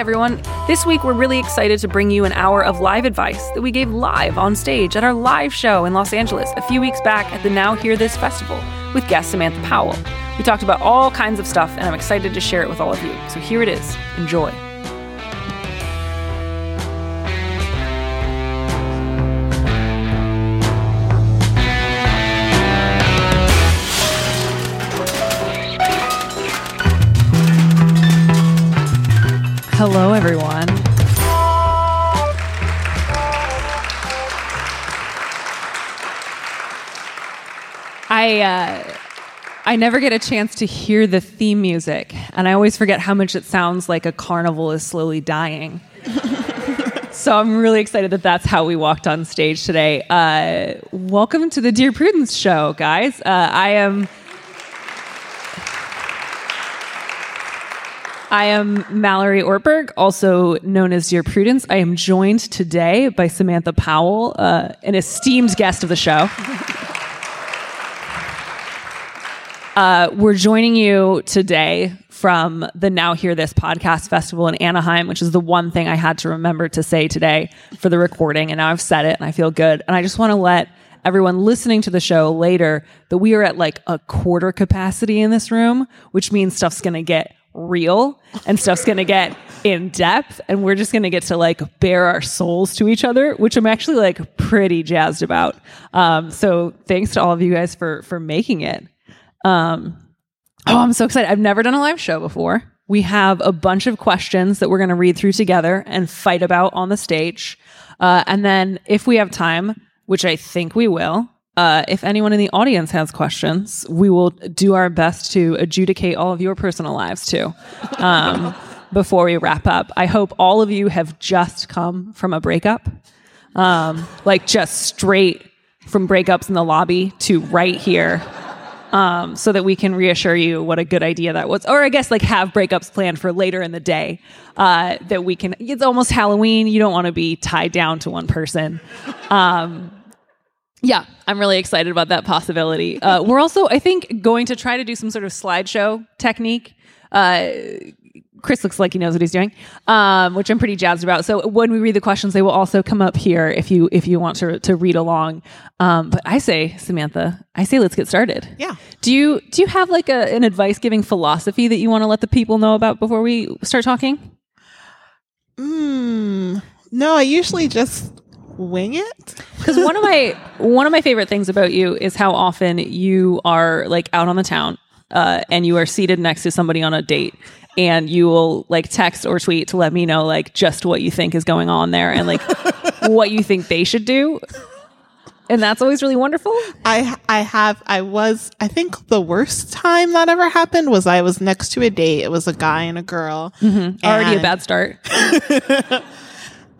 everyone. This week, we're really excited to bring you an hour of live advice that we gave live on stage at our live show in Los Angeles a few weeks back at the Now Hear This Festival with guest Samantha Powell. We talked about all kinds of stuff, and I'm excited to share it with all of you. So here it is. Enjoy. Hello, everyone. I uh, I never get a chance to hear the theme music, and I always forget how much it sounds like a carnival is slowly dying. so I'm really excited that that's how we walked on stage today. Uh, welcome to the Dear Prudence show, guys. Uh, I am. I am Mallory Ortberg, also known as Dear Prudence. I am joined today by Samantha Powell, uh, an esteemed guest of the show. Uh, we're joining you today from the Now Hear This podcast festival in Anaheim, which is the one thing I had to remember to say today for the recording. And now I've said it and I feel good. And I just want to let everyone listening to the show later that we are at like a quarter capacity in this room, which means stuff's going to get real and stuff's going to get in depth and we're just going to get to like bare our souls to each other which i'm actually like pretty jazzed about. Um, so thanks to all of you guys for for making it. Um, oh i'm so excited. I've never done a live show before. We have a bunch of questions that we're going to read through together and fight about on the stage. Uh, and then if we have time which i think we will uh, if anyone in the audience has questions, we will do our best to adjudicate all of your personal lives too um, before we wrap up. I hope all of you have just come from a breakup, um, like just straight from breakups in the lobby to right here. Um, so that we can reassure you what a good idea that was, or I guess like have breakups planned for later in the day. Uh, that we can. It's almost Halloween. You don't want to be tied down to one person. Um, yeah, I'm really excited about that possibility. Uh, we're also, I think, going to try to do some sort of slideshow technique. Uh, Chris looks like he knows what he's doing, um, which I'm pretty jazzed about. So when we read the questions, they will also come up here if you if you want to to read along. Um, but I say, Samantha, I say let's get started. Yeah. Do you do you have like a, an advice giving philosophy that you want to let the people know about before we start talking? Mm, no, I usually just wing it. Because one of my one of my favorite things about you is how often you are like out on the town uh, and you are seated next to somebody on a date and you will like text or tweet to let me know like just what you think is going on there and like what you think they should do and that's always really wonderful I I have I was I think the worst time that ever happened was I was next to a date. It was a guy and a girl. Mm-hmm. already a bad start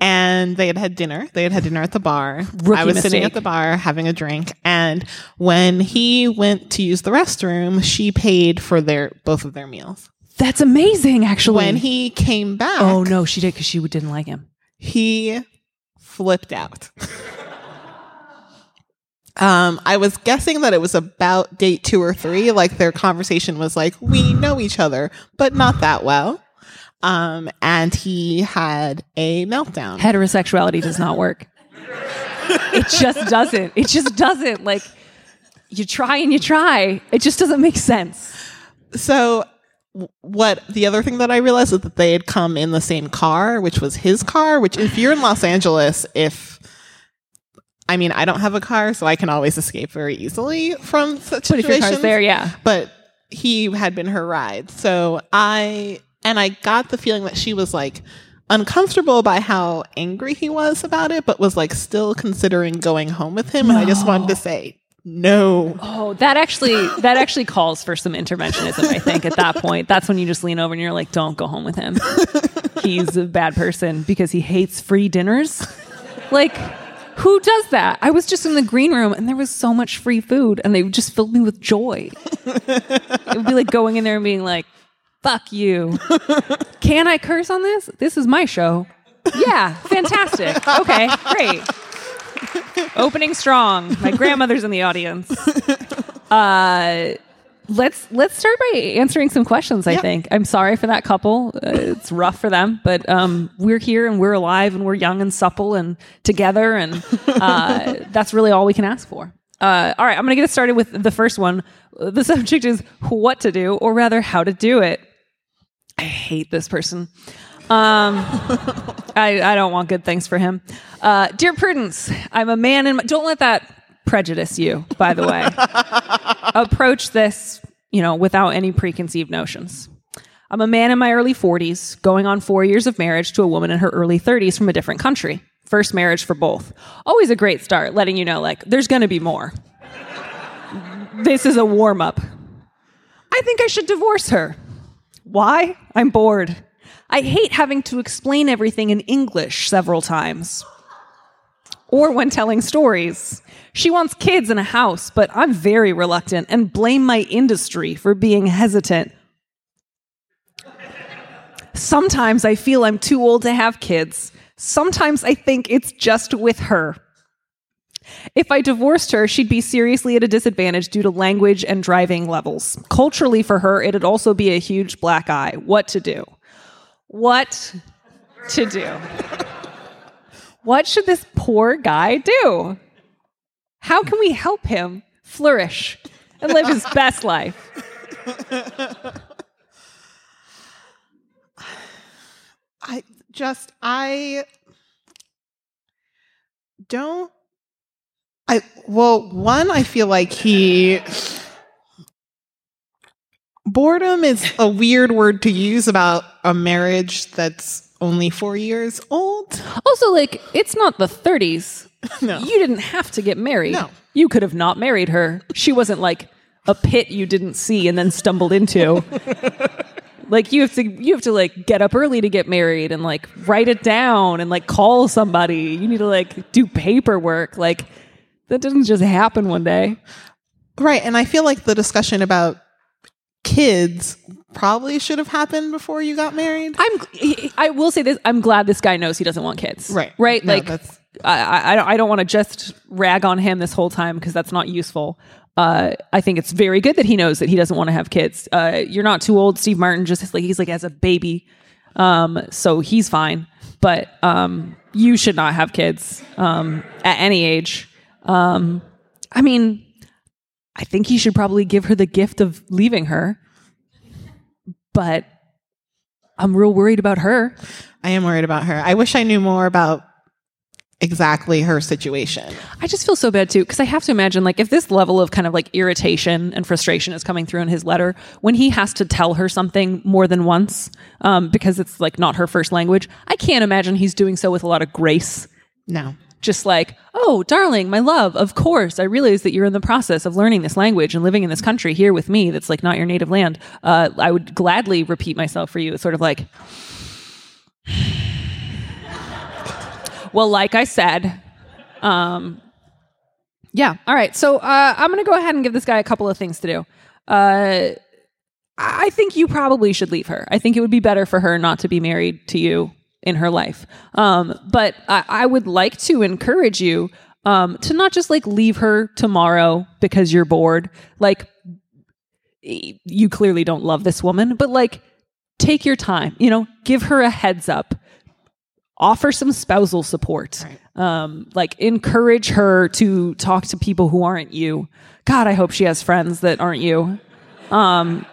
and they had had dinner. They had had dinner at the bar. Rookie I was sitting at the bar having a drink, and when he went to use the restroom, she paid for their both of their meals. that's amazing actually When he came back, oh no she did because she didn't like him he flipped out. um, I was guessing that it was about date two or three. Like their conversation was like, we know each other, but not that well. Um, and he had a meltdown. heterosexuality does not work. it just doesn't. It just doesn't. Like you try and you try. It just doesn't make sense. So what the other thing that I realized is that they had come in the same car, which was his car, which if you're in Los Angeles, if I mean, I don't have a car, so I can always escape very easily from such But if your situations. car's there, yeah. But he had been her ride. So I and I got the feeling that she was like uncomfortable by how angry he was about it, but was like still considering going home with him. And I just wanted to say, no. Oh, that actually that actually calls for some interventionism, I think, at that point. That's when you just lean over and you're like, don't go home with him. He's a bad person because he hates free dinners. Like who does that? I was just in the green room and there was so much free food and they just filled me with joy. it would be like going in there and being like, fuck you. Can I curse on this? This is my show. Yeah, fantastic. Okay, great. Opening strong. My grandmother's in the audience. Uh, let's let's start by answering some questions. I think I'm sorry for that couple. Uh, it's rough for them, but um, we're here and we're alive and we're young and supple and together, and uh, that's really all we can ask for. Uh, all right, I'm going to get started with the first one. The subject is what to do, or rather, how to do it. I hate this person. Um, I, I don't want good things for him. Uh, Dear Prudence, I'm a man in my, don't let that prejudice you, by the way. Approach this, you know, without any preconceived notions. I'm a man in my early 40s, going on four years of marriage to a woman in her early 30s from a different country. First marriage for both. Always a great start, letting you know, like, there's going to be more. this is a warm up. I think I should divorce her. Why? I'm bored. I hate having to explain everything in English several times. Or when telling stories. She wants kids and a house, but I'm very reluctant and blame my industry for being hesitant. Sometimes I feel I'm too old to have kids. Sometimes I think it's just with her. If I divorced her, she'd be seriously at a disadvantage due to language and driving levels. Culturally, for her, it'd also be a huge black eye. What to do? What to do? What should this poor guy do? How can we help him flourish and live his best life? I just I don't I well one I feel like he boredom is a weird word to use about a marriage that's only 4 years old. Also, like, it's not the 30s. No. You didn't have to get married. No. You could have not married her. She wasn't like a pit you didn't see and then stumbled into. like you have to you have to like get up early to get married and like write it down and like call somebody. You need to like do paperwork. Like that doesn't just happen one day. Right, and I feel like the discussion about kids probably should have happened before you got married. I'm I will say this I'm glad this guy knows he doesn't want kids. Right. Right? No, like that's- I, I, I don't, I don't want to just rag on him this whole time because that's not useful. Uh, I think it's very good that he knows that he doesn't want to have kids. Uh, you're not too old. Steve Martin just like he's like as a baby, um, so he's fine. But um, you should not have kids um, at any age. Um, I mean, I think he should probably give her the gift of leaving her. But I'm real worried about her. I am worried about her. I wish I knew more about exactly her situation. I just feel so bad too because I have to imagine like if this level of kind of like irritation and frustration is coming through in his letter when he has to tell her something more than once um, because it's like not her first language. I can't imagine he's doing so with a lot of grace. No. Just like, oh, darling, my love, of course, I realize that you're in the process of learning this language and living in this country here with me that's like not your native land. Uh, I would gladly repeat myself for you. It's sort of like, well, like I said, um, yeah. All right. So uh, I'm going to go ahead and give this guy a couple of things to do. Uh, I think you probably should leave her. I think it would be better for her not to be married to you in her life. Um, but I, I would like to encourage you um, to not just like leave her tomorrow because you're bored. Like, you clearly don't love this woman, but like, take your time, you know, give her a heads up offer some spousal support. Um, like encourage her to talk to people who aren't you. God, I hope she has friends that aren't you. Um,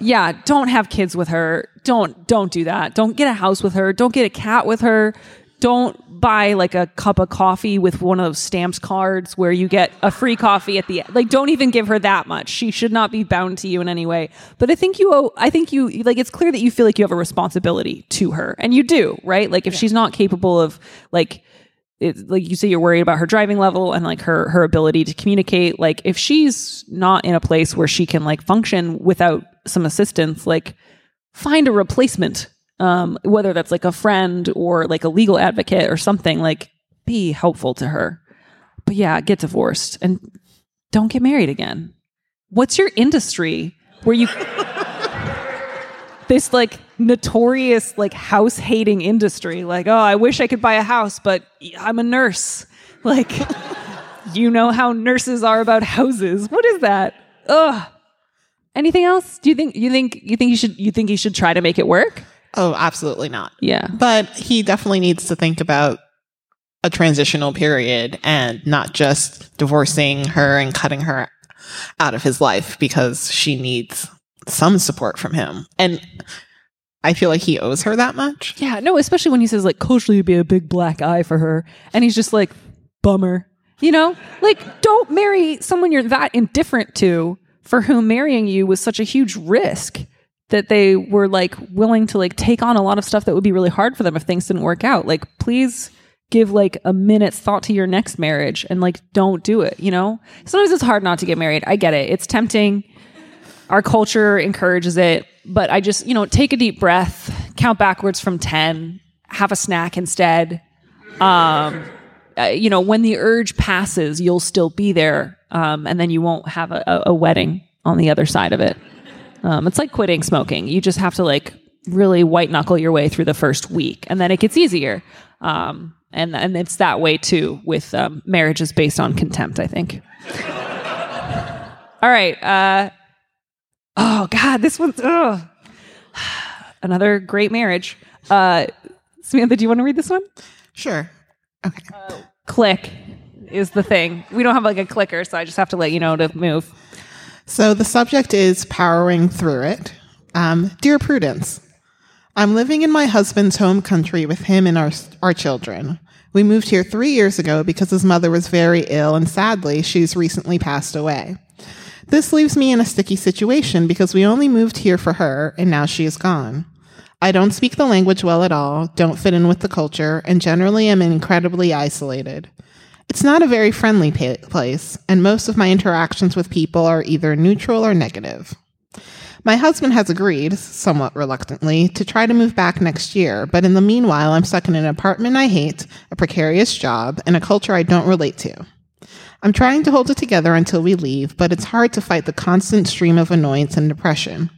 yeah, don't have kids with her. Don't don't do that. Don't get a house with her. Don't get a cat with her. Don't buy like a cup of coffee with one of those stamps cards where you get a free coffee at the end. Like don't even give her that much. She should not be bound to you in any way. But I think you owe I think you like it's clear that you feel like you have a responsibility to her. And you do, right? Like if she's not capable of like it, like you say you're worried about her driving level and like her her ability to communicate like if she's not in a place where she can like function without some assistance like find a replacement um whether that's like a friend or like a legal advocate or something like be helpful to her. But yeah get divorced and don't get married again. What's your industry where you this like notorious like house hating industry like oh i wish i could buy a house but i'm a nurse. Like you know how nurses are about houses. What is that? Ugh Anything else? Do you think you think you think you should you think he should try to make it work? Oh, absolutely not. Yeah. But he definitely needs to think about a transitional period and not just divorcing her and cutting her out of his life because she needs some support from him. And I feel like he owes her that much. Yeah, no, especially when he says like culturally would be a big black eye for her, and he's just like bummer. You know, like don't marry someone you're that indifferent to, for whom marrying you was such a huge risk that they were like willing to like take on a lot of stuff that would be really hard for them if things didn't work out. Like, please give like a minute's thought to your next marriage and like don't do it. You know, sometimes it's hard not to get married. I get it. It's tempting. Our culture encourages it, but I just, you know, take a deep breath, count backwards from 10, have a snack instead. Um, uh, you know, when the urge passes, you'll still be there. Um, and then you won't have a, a, wedding on the other side of it. Um, it's like quitting smoking. You just have to like really white knuckle your way through the first week, and then it gets easier. Um, and and it's that way too with um, marriages based on contempt. I think. All right. Uh, oh God, this one's ugh. another great marriage. Uh, Samantha, do you want to read this one? Sure. Okay. Click is the thing. We don't have like a clicker, so I just have to let you know to move. So the subject is powering through it. Um, Dear Prudence, I'm living in my husband's home country with him and our, our children. We moved here three years ago because his mother was very ill and sadly, she's recently passed away. This leaves me in a sticky situation because we only moved here for her and now she is gone. I don't speak the language well at all, don't fit in with the culture, and generally am incredibly isolated. It's not a very friendly pa- place, and most of my interactions with people are either neutral or negative. My husband has agreed, somewhat reluctantly, to try to move back next year, but in the meanwhile, I'm stuck in an apartment I hate, a precarious job, and a culture I don't relate to. I'm trying to hold it together until we leave, but it's hard to fight the constant stream of annoyance and depression.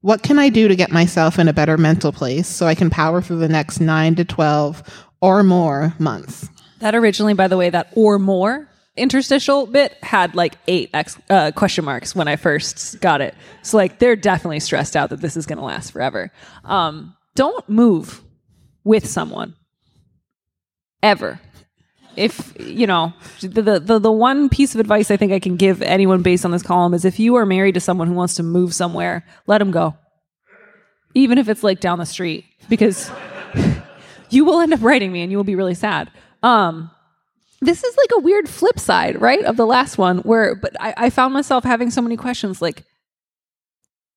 What can I do to get myself in a better mental place so I can power through the next 9 to 12 or more months? That originally, by the way, that or more interstitial bit had like eight ex- uh, question marks when I first got it. So like they're definitely stressed out that this is going to last forever. Um, don't move with someone ever. If you know the, the the one piece of advice I think I can give anyone based on this column is if you are married to someone who wants to move somewhere, let them go, even if it's like down the street, because you will end up writing me and you will be really sad. Um, this is like a weird flip side, right, of the last one, where but I, I found myself having so many questions like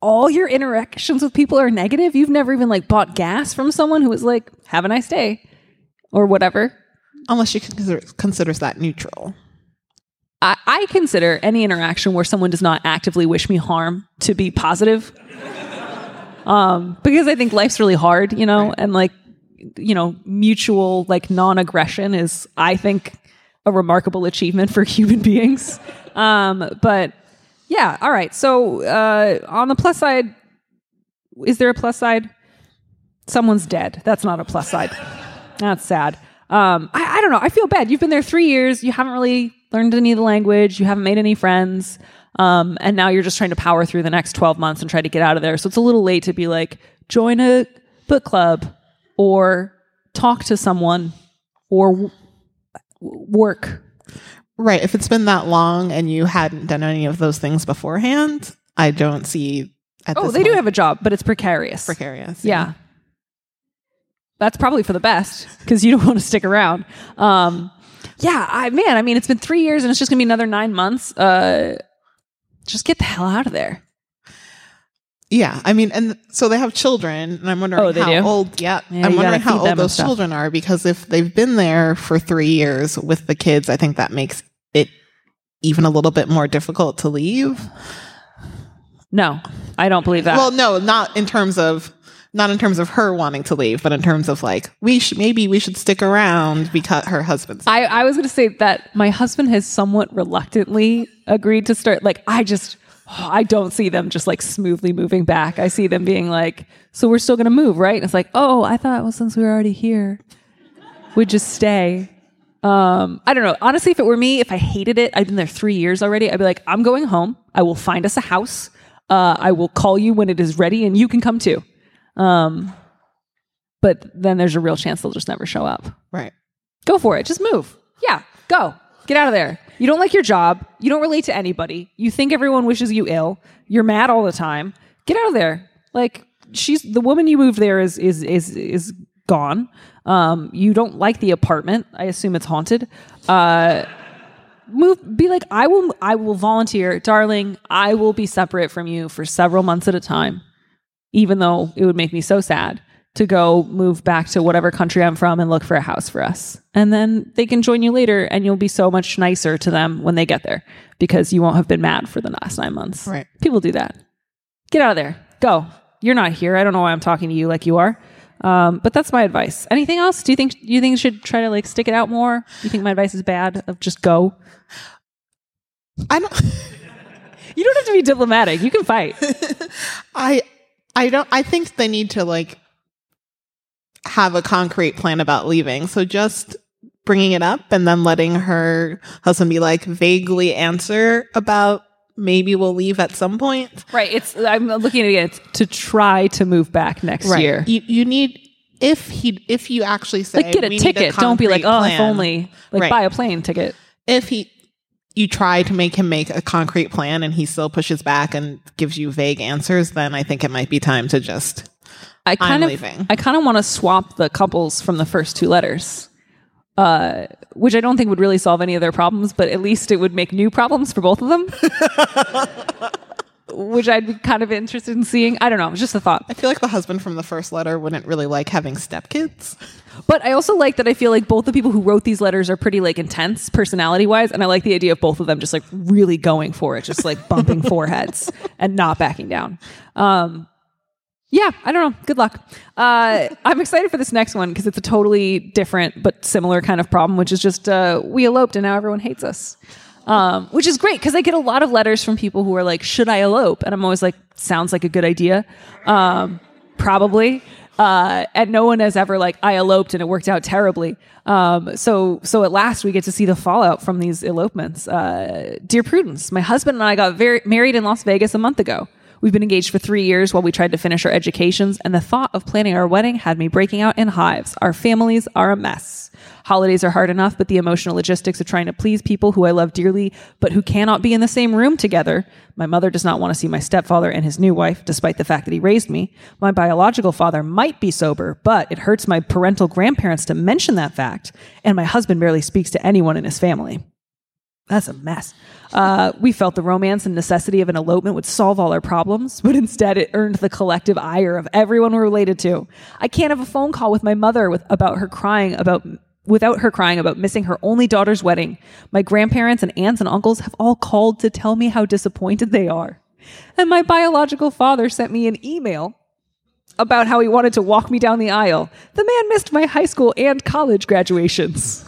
all your interactions with people are negative. You've never even like bought gas from someone who was like, have a nice day or whatever. Unless she consider, considers that neutral. I, I consider any interaction where someone does not actively wish me harm to be positive. um, because I think life's really hard, you know, and like, you know, mutual like non-aggression is, I think, a remarkable achievement for human beings. Um, but yeah, all right. So uh, on the plus side, is there a plus side? Someone's dead. That's not a plus side. That's sad. Um, I, I don't know. I feel bad. You've been there three years. You haven't really learned any of the language. You haven't made any friends. Um, and now you're just trying to power through the next 12 months and try to get out of there. So it's a little late to be like, join a book club or talk to someone or w- work. Right. If it's been that long and you hadn't done any of those things beforehand, I don't see. At Oh, they do have a job, but it's precarious. precarious. Yeah. That's probably for the best because you don't want to stick around. Um, yeah, I man, I mean, it's been three years and it's just gonna be another nine months. Uh, just get the hell out of there. Yeah, I mean, and so they have children, and I'm wondering Oh, they how do? old. Yeah, Yeah, I'm you gotta wondering how them old and those stuff. children are because if they've been there for three years with the kids, I think that makes it even a little bit more difficult to leave. No, I don't believe that. Well, no, not in terms of not in terms of her wanting to leave, but in terms of like we should maybe we should stick around because her husband's. I, I was going to say that my husband has somewhat reluctantly agreed to start. Like, I just, I don't see them just like smoothly moving back. I see them being like, so we're still going to move, right? And it's like, oh, I thought, well, since we were already here, we'd just stay. Um, I don't know. Honestly, if it were me, if I hated it, I've been there three years already. I'd be like, I'm going home. I will find us a house. Uh, I will call you when it is ready, and you can come too. Um, but then there's a real chance they'll just never show up. Right. Go for it. Just move. Yeah, go. Get out of there. You don't like your job. You don't relate to anybody. You think everyone wishes you ill. You're mad all the time. Get out of there. Like she's the woman you moved there is is is is gone. Um, you don't like the apartment. I assume it's haunted. Uh, move. Be like I will. I will volunteer, darling. I will be separate from you for several months at a time, even though it would make me so sad to go move back to whatever country I'm from and look for a house for us. And then they can join you later and you'll be so much nicer to them when they get there because you won't have been mad for the last nine months. Right. People do that. Get out of there. Go. You're not here. I don't know why I'm talking to you like you are. Um, but that's my advice. Anything else? Do you think you think you should try to like stick it out more? You think my advice is bad of just go? I don't. You don't have to be diplomatic. You can fight. I I don't I think they need to like have a concrete plan about leaving. So just bringing it up and then letting her husband be like vaguely answer about maybe we'll leave at some point. right. It's I'm looking at it to try to move back next year. You you need if he if you actually say Like get a "We need ticket. Don't be like, oh, if only like Right. buy a plane ticket. if he you try to make him make a concrete plan and he still pushes back and gives you vague answers, then I think it might be time to just I kind of leaving. I kind of want to swap the couples from the first two letters. Uh, which I don't think would really solve any of their problems, but at least it would make new problems for both of them. which I'd be kind of interested in seeing. I don't know. It's just a thought. I feel like the husband from the first letter wouldn't really like having stepkids. But I also like that I feel like both the people who wrote these letters are pretty like intense personality wise. And I like the idea of both of them just like really going for it, just like bumping foreheads and not backing down. Um, yeah, I don't know. Good luck. Uh, I'm excited for this next one because it's a totally different but similar kind of problem, which is just uh, we eloped and now everyone hates us. Um, which is great because I get a lot of letters from people who are like, "Should I elope?" And I'm always like, "Sounds like a good idea." Um, probably. Uh, and no one has ever like I eloped and it worked out terribly. Um, so so at last we get to see the fallout from these elopements. Uh, dear Prudence, my husband and I got very, married in Las Vegas a month ago. We've been engaged for three years while we tried to finish our educations, and the thought of planning our wedding had me breaking out in hives. Our families are a mess. Holidays are hard enough, but the emotional logistics of trying to please people who I love dearly, but who cannot be in the same room together. My mother does not want to see my stepfather and his new wife, despite the fact that he raised me. My biological father might be sober, but it hurts my parental grandparents to mention that fact, and my husband barely speaks to anyone in his family. That's a mess. Uh, we felt the romance and necessity of an elopement would solve all our problems, but instead it earned the collective ire of everyone we're related to. I can't have a phone call with my mother with, about her crying about without her crying about missing her only daughter's wedding. My grandparents and aunts and uncles have all called to tell me how disappointed they are. And my biological father sent me an email about how he wanted to walk me down the aisle. The man missed my high school and college graduations.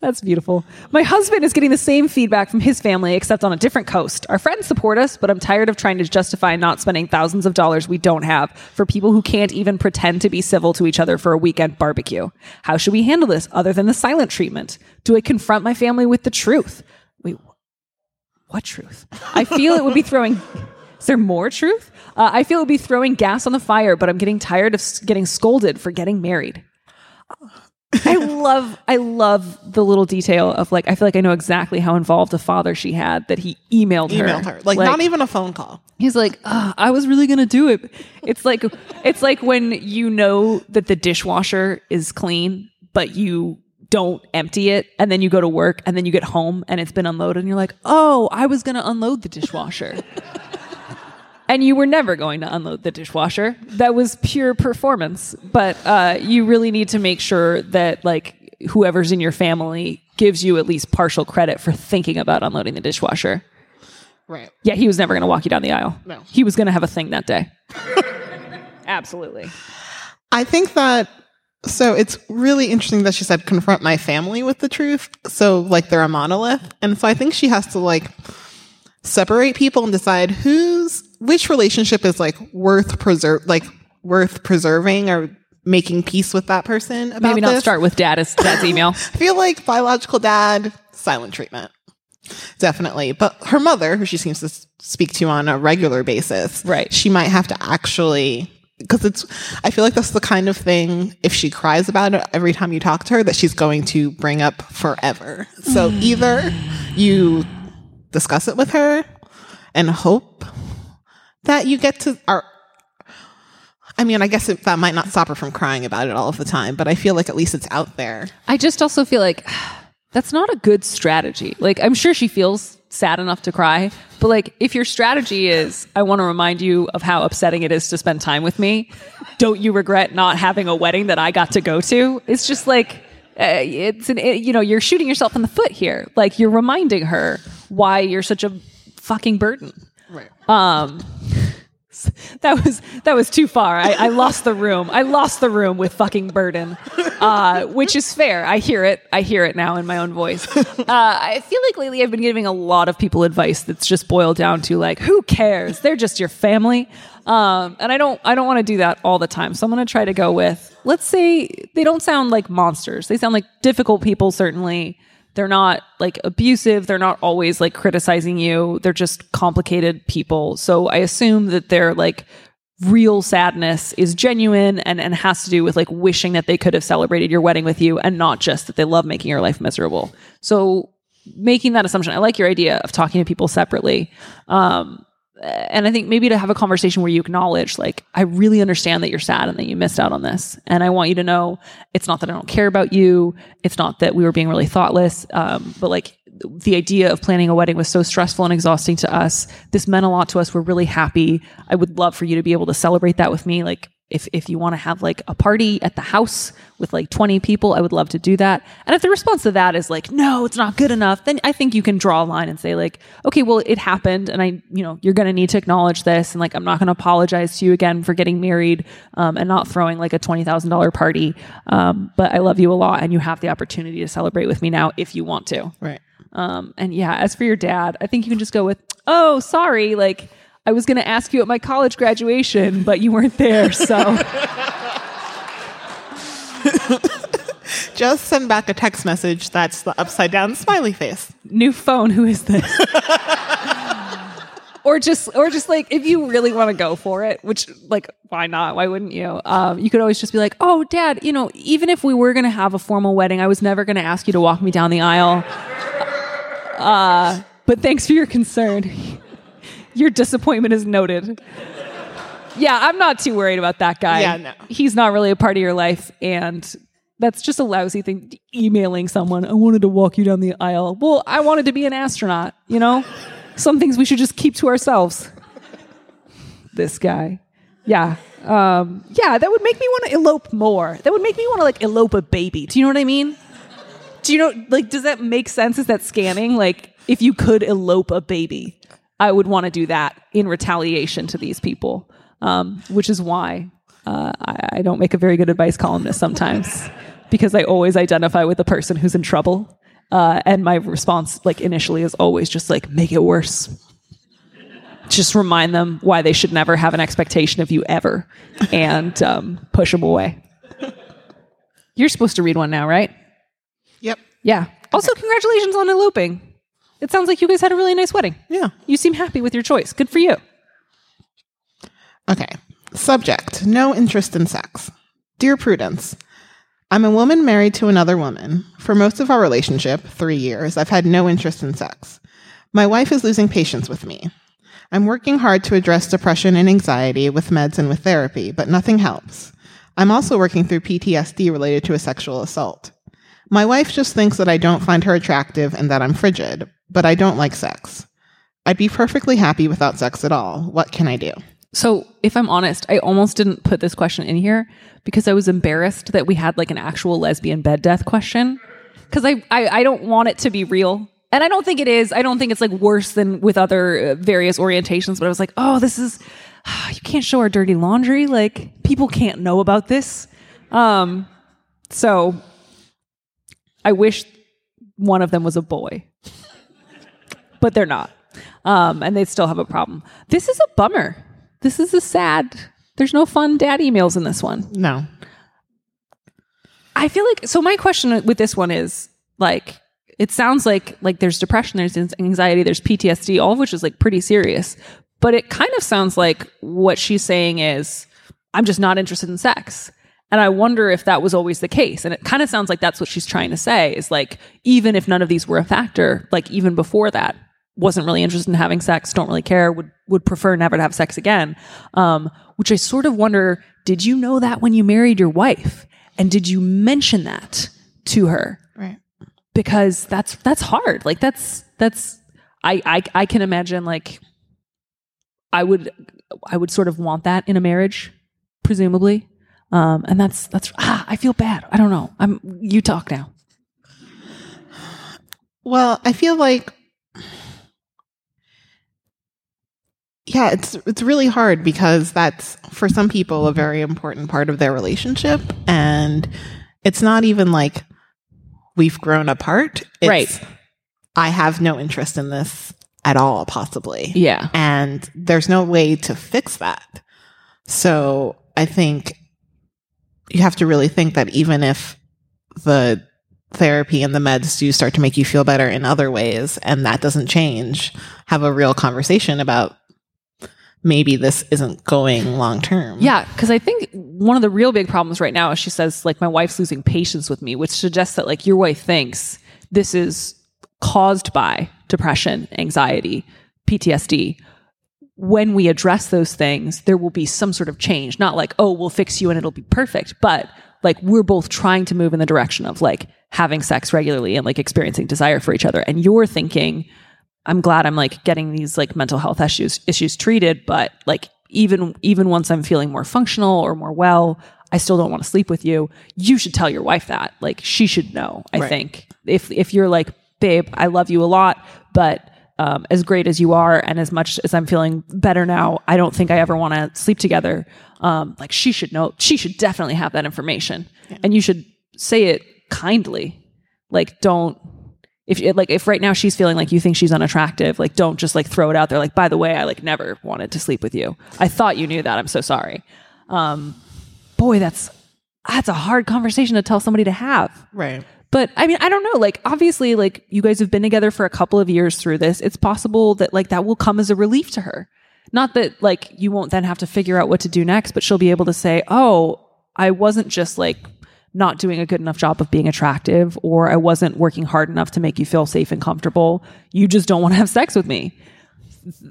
That's beautiful. My husband is getting the same feedback from his family, except on a different coast. Our friends support us, but I'm tired of trying to justify not spending thousands of dollars we don't have for people who can't even pretend to be civil to each other for a weekend barbecue. How should we handle this other than the silent treatment? Do I confront my family with the truth? Wait, what truth? I feel it would be throwing. Is there more truth? Uh, I feel it would be throwing gas on the fire, but I'm getting tired of getting scolded for getting married. I love I love the little detail of like I feel like I know exactly how involved a father she had that he emailed her. Emailed her. Like, not even a phone call. He's like, "Ugh, I was really gonna do it. It's like it's like when you know that the dishwasher is clean, but you don't empty it, and then you go to work, and then you get home, and it's been unloaded, and you're like, oh, I was gonna unload the dishwasher. And you were never going to unload the dishwasher. That was pure performance. But uh, you really need to make sure that like whoever's in your family gives you at least partial credit for thinking about unloading the dishwasher. Right. Yeah, he was never going to walk you down the aisle. No. He was going to have a thing that day. Absolutely. I think that so it's really interesting that she said confront my family with the truth. So like they're a monolith. And so I think she has to like separate people and decide who's which relationship is like worth preserve like worth preserving or making peace with that person about Maybe not this. start with dad as dad's email. I feel like biological dad silent treatment. definitely. But her mother, who she seems to speak to on a regular basis, Right. She might have to actually because it's. I feel like that's the kind of thing. If she cries about it every time you talk to her, that she's going to bring up forever. So either you discuss it with her and hope that you get to are I mean, I guess it, that might not stop her from crying about it all of the time, but I feel like at least it's out there. I just also feel like that's not a good strategy. Like, I'm sure she feels sad enough to cry, but like, if your strategy is, I want to remind you of how upsetting it is to spend time with me, don't you regret not having a wedding that I got to go to? It's just like, uh, it's an, it, you know, you're shooting yourself in the foot here. Like, you're reminding her why you're such a fucking burden. Right. Um, that was that was too far. I, I lost the room. I lost the room with fucking burden, uh, which is fair. I hear it. I hear it now in my own voice. Uh, I feel like lately I've been giving a lot of people advice that's just boiled down to like, who cares? They're just your family, um, and I don't I don't want to do that all the time. So I'm going to try to go with let's say they don't sound like monsters. They sound like difficult people, certainly. They're not like abusive. They're not always like criticizing you. They're just complicated people. So I assume that their like real sadness is genuine and, and has to do with like wishing that they could have celebrated your wedding with you and not just that they love making your life miserable. So making that assumption, I like your idea of talking to people separately. Um, and I think maybe to have a conversation where you acknowledge, like, I really understand that you're sad and that you missed out on this. And I want you to know it's not that I don't care about you. It's not that we were being really thoughtless. Um, but like the idea of planning a wedding was so stressful and exhausting to us. This meant a lot to us. We're really happy. I would love for you to be able to celebrate that with me. Like, if, if you want to have like a party at the house with like 20 people, I would love to do that. And if the response to that is like, no, it's not good enough, then I think you can draw a line and say like, okay, well, it happened. And I, you know, you're going to need to acknowledge this. And like, I'm not going to apologize to you again for getting married um, and not throwing like a $20,000 party. Um, but I love you a lot and you have the opportunity to celebrate with me now if you want to. Right. Um, and yeah, as for your dad, I think you can just go with, oh, sorry, like I was going to ask you at my college graduation, but you weren't there. So Just send back a text message that's the upside down smiley face. new phone, who is this? or just, or just like, if you really want to go for it, which like, why not? Why wouldn't you? Um, you could always just be like, oh, dad, you know, even if we were going to have a formal wedding, I was never going to ask you to walk me down the aisle. Uh, but thanks for your concern. Your disappointment is noted. Yeah, I'm not too worried about that guy. Yeah, no. He's not really a part of your life, and that's just a lousy thing. Emailing someone, I wanted to walk you down the aisle. Well, I wanted to be an astronaut, you know? Some things we should just keep to ourselves. This guy. Yeah. Um, yeah, that would make me want to elope more. That would make me want to like elope a baby. Do you know what I mean? Do you know, like, does that make sense? Is that scamming? Like, if you could elope a baby, I would want to do that in retaliation to these people, um, which is why uh, I, I don't make a very good advice columnist sometimes because I always identify with the person who's in trouble. Uh, and my response, like, initially is always just like, make it worse. Just remind them why they should never have an expectation of you ever and um, push them away. You're supposed to read one now, right? Yep. Yeah. Also, congratulations on eloping. It sounds like you guys had a really nice wedding. Yeah. You seem happy with your choice. Good for you. Okay. Subject No interest in sex. Dear Prudence, I'm a woman married to another woman. For most of our relationship, three years, I've had no interest in sex. My wife is losing patience with me. I'm working hard to address depression and anxiety with meds and with therapy, but nothing helps. I'm also working through PTSD related to a sexual assault. My wife just thinks that I don't find her attractive and that I'm frigid, but I don't like sex. I'd be perfectly happy without sex at all. What can I do? So, if I'm honest, I almost didn't put this question in here because I was embarrassed that we had like an actual lesbian bed death question. Because I, I, I don't want it to be real. And I don't think it is. I don't think it's like worse than with other uh, various orientations. But I was like, oh, this is, you can't show our dirty laundry. Like, people can't know about this. Um, so, I wish one of them was a boy, but they're not. Um, and they still have a problem. This is a bummer. This is a sad. There's no fun dad emails in this one. No. I feel like so. My question with this one is like, it sounds like like there's depression, there's anxiety, there's PTSD, all of which is like pretty serious. But it kind of sounds like what she's saying is, I'm just not interested in sex. And I wonder if that was always the case. And it kind of sounds like that's what she's trying to say is like, even if none of these were a factor, like even before that, wasn't really interested in having sex, don't really care, would would prefer never to have sex again. Um, which I sort of wonder, did you know that when you married your wife? And did you mention that to her? Right. Because that's that's hard. Like that's that's I I I can imagine like I would I would sort of want that in a marriage, presumably. Um, and that's that's ah, I feel bad. I don't know. I'm you talk now. Well, I feel like yeah, it's it's really hard because that's for some people a very important part of their relationship and it's not even like we've grown apart. It's, Right. I have no interest in this at all possibly. Yeah. and there's no way to fix that. So I think you have to really think that even if the therapy and the meds do start to make you feel better in other ways and that doesn't change, have a real conversation about maybe this isn't going long term. Yeah, because I think one of the real big problems right now is she says like my wife's losing patience with me, which suggests that like your wife thinks this is caused by depression, anxiety, PTSD. When we address those things, there will be some sort of change. Not like, oh, we'll fix you and it'll be perfect, but like we're both trying to move in the direction of like having sex regularly and like experiencing desire for each other. And you're thinking, I'm glad I'm like getting these like mental health issues issues treated, but like even even once I'm feeling more functional or more well, I still don't want to sleep with you. You should tell your wife that. Like she should know. I Right. think if if you're like, babe, I love you a lot, but um, as great as you are, and as much as I'm feeling better now, I don't think I ever want to sleep together. Um, like she should know. She should definitely have that information, and you should say it kindly. Like don't if it, like if right now she's feeling like you think she's unattractive, like don't just like throw it out there. Like by the way, I like never wanted to sleep with you. I thought you knew that. I'm so sorry. Um, boy, that's that's a hard conversation to tell somebody to have. Right. But I mean, I don't know. Like, obviously, like you guys have been together for a couple of years through this. It's possible that like that will come as a relief to her. Not that like you won't then have to figure out what to do next, but she'll be able to say, "Oh, I wasn't just like not doing a good enough job of being attractive, or I wasn't working hard enough to make you feel safe and comfortable. You just don't want to have sex with me."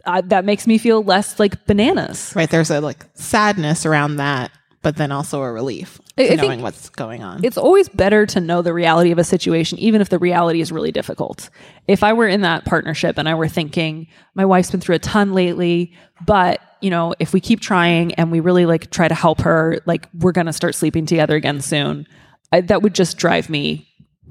I, that makes me feel less like bananas. Right. There's a like sadness around that, but then also a relief I- to I knowing what's going on. it's always better to know the reality of a situation, even if the reality is really difficult. If I were in that partnership and I were thinking, my wife's been through a ton lately, but you know, if we keep trying and we really like try to help her, like we're gonna start sleeping together again soon. I, that would just drive me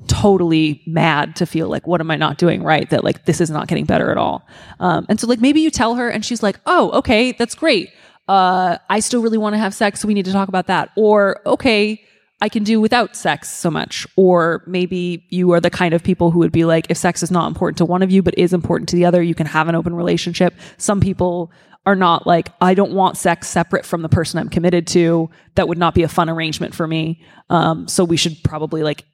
totally mad to feel like what am i not doing right that like this is not getting better at all um, and so like maybe you tell her and she's like oh okay that's great uh, i still really want to have sex so we need to talk about that. Or okay i can do without sex so much. Or maybe you are the kind of people who would be like if sex is not important to one of you but is important to the other you can have an open relationship. Some people are not like i don't want sex separate from the person i'm committed to. That would not be a fun arrangement for me. Um, so we should probably like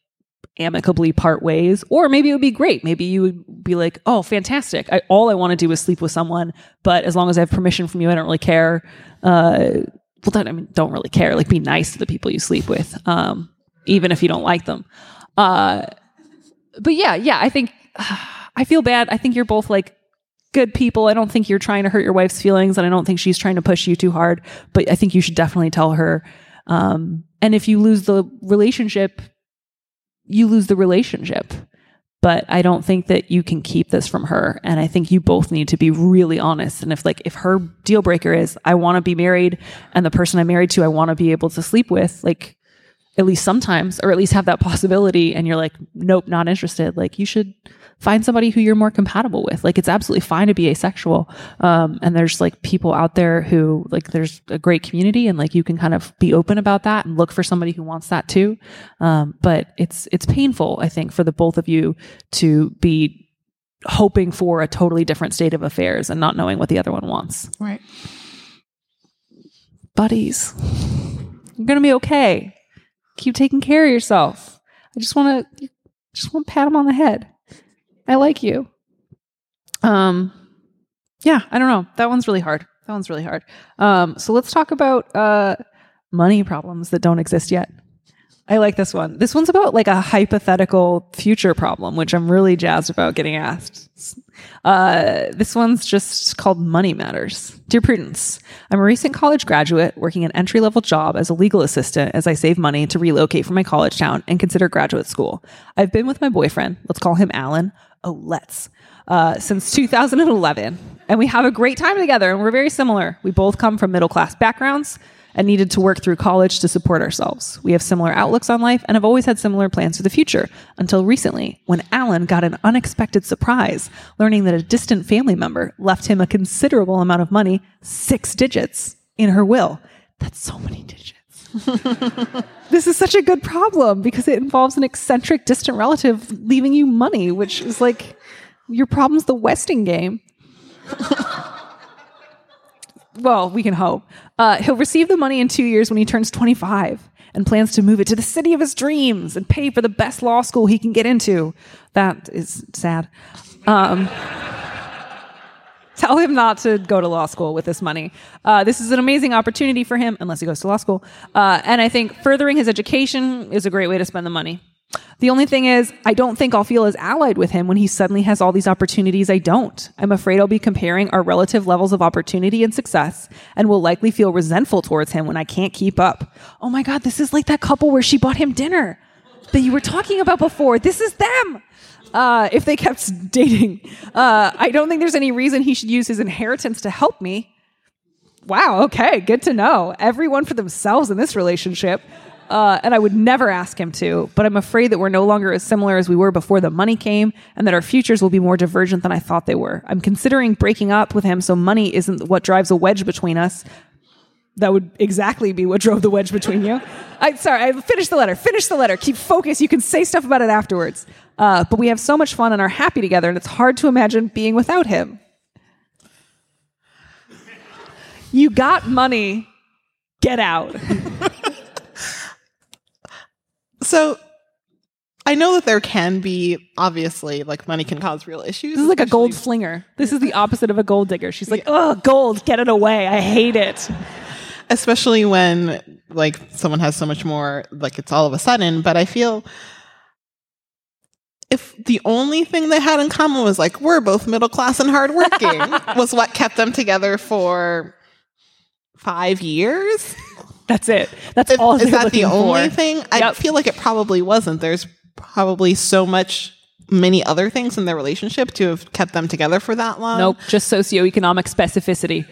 amicably part ways or maybe it would be great. Maybe you would be like oh fantastic. I, all i want to do is sleep with someone but as long as i have permission from you i don't really care. Uh well don't, i mean don't really care. Like be nice to the people you sleep with um even if you don't like them. Uh but yeah yeah i think i feel bad. I think you're both like good people. I don't think you're trying to hurt your wife's feelings and i don't think she's trying to push you too hard but i think you should definitely tell her um and if you lose the relationship you lose the relationship. But I don't think that you can keep this from her. And I think you both need to be really honest. And if like if her deal breaker is I want to be married and the person I'm married to I want to be able to sleep with, like at least sometimes, or at least have that possibility, and you're like, nope, not interested, like you should find somebody who you're more compatible with. Like it's absolutely fine to be asexual. Um, and there's like people out there who like there's a great community and like you can kind of be open about that and look for somebody who wants that too. Um, but it's it's painful, I think, for the both of you to be hoping for a totally different state of affairs and not knowing what the other one wants. right. Buddies, you're gonna be okay. Keep taking care of yourself. I just want to just want to pat him on the head. I like you. Um, yeah, I don't know. That one's really hard. That one's really hard. Um, so let's talk about uh, money problems that don't exist yet. I like this one. This one's about like a hypothetical future problem, which I'm really jazzed about getting asked. Uh, this one's just called Money Matters. Dear Prudence, I'm a recent college graduate working an entry level job as a legal assistant as I save money to relocate from my college town and consider graduate school. I've been with my boyfriend, let's call him Alan. Oh, let's. Uh, since 2011, and we have a great time together, and we're very similar. We both come from middle class backgrounds and needed to work through college to support ourselves. We have similar outlooks on life and have always had similar plans for the future until recently when Alan got an unexpected surprise learning that a distant family member left him a considerable amount of money, six digits, in her will. That's so many digits. this is such a good problem because it involves an eccentric distant relative leaving you money, which is like your problem's the Westing game well, we can hope. Uh, he'll receive the money in two years when he turns 25 and plans to move it to the city of his dreams and pay for the best law school he can get into. That is sad. Um, tell him not to go to law school with this money. Uh, this is an amazing opportunity for him, unless he goes to law school. Uh, and I think furthering his education is a great way to spend the money. The only thing is, I don't think I'll feel as allied with him when he suddenly has all these opportunities I don't. I'm afraid I'll be comparing our relative levels of opportunity and success and will likely feel resentful towards him when I can't keep up. Oh my God, this is like that couple where she bought him dinner that you were talking about before. This is them. Uh, if they kept dating, uh, I don't think there's any reason he should use his inheritance to help me. Wow, okay, good to know. Everyone for themselves in this relationship. Uh, and I would never ask him to, but I'm afraid that we're no longer as similar as we were before the money came and that our futures will be more divergent than I thought they were. I'm considering breaking up with him so money isn't what drives a wedge between us. That would exactly be what drove the wedge between you. I, sorry, I finished the letter. Finish the letter. Keep focus. You can say stuff about it afterwards. Uh, but we have so much fun and are happy together, and it's hard to imagine being without him. You got money. Get out. So I know that there can be obviously like money can cause real issues. This is like a gold flinger. This is the opposite of a gold digger. She's like, "Oh, gold, get it away. I hate it." Especially when like someone has so much more like it's all of a sudden, but I feel if the only thing they had in common was like we're both middle class and hardworking was what kept them together for 5 years. That's it. That's if, all. Is that the only for. thing? I yep. feel like it probably wasn't. There's probably so much many other things in their relationship to have kept them together for that long. Nope, just socioeconomic specificity.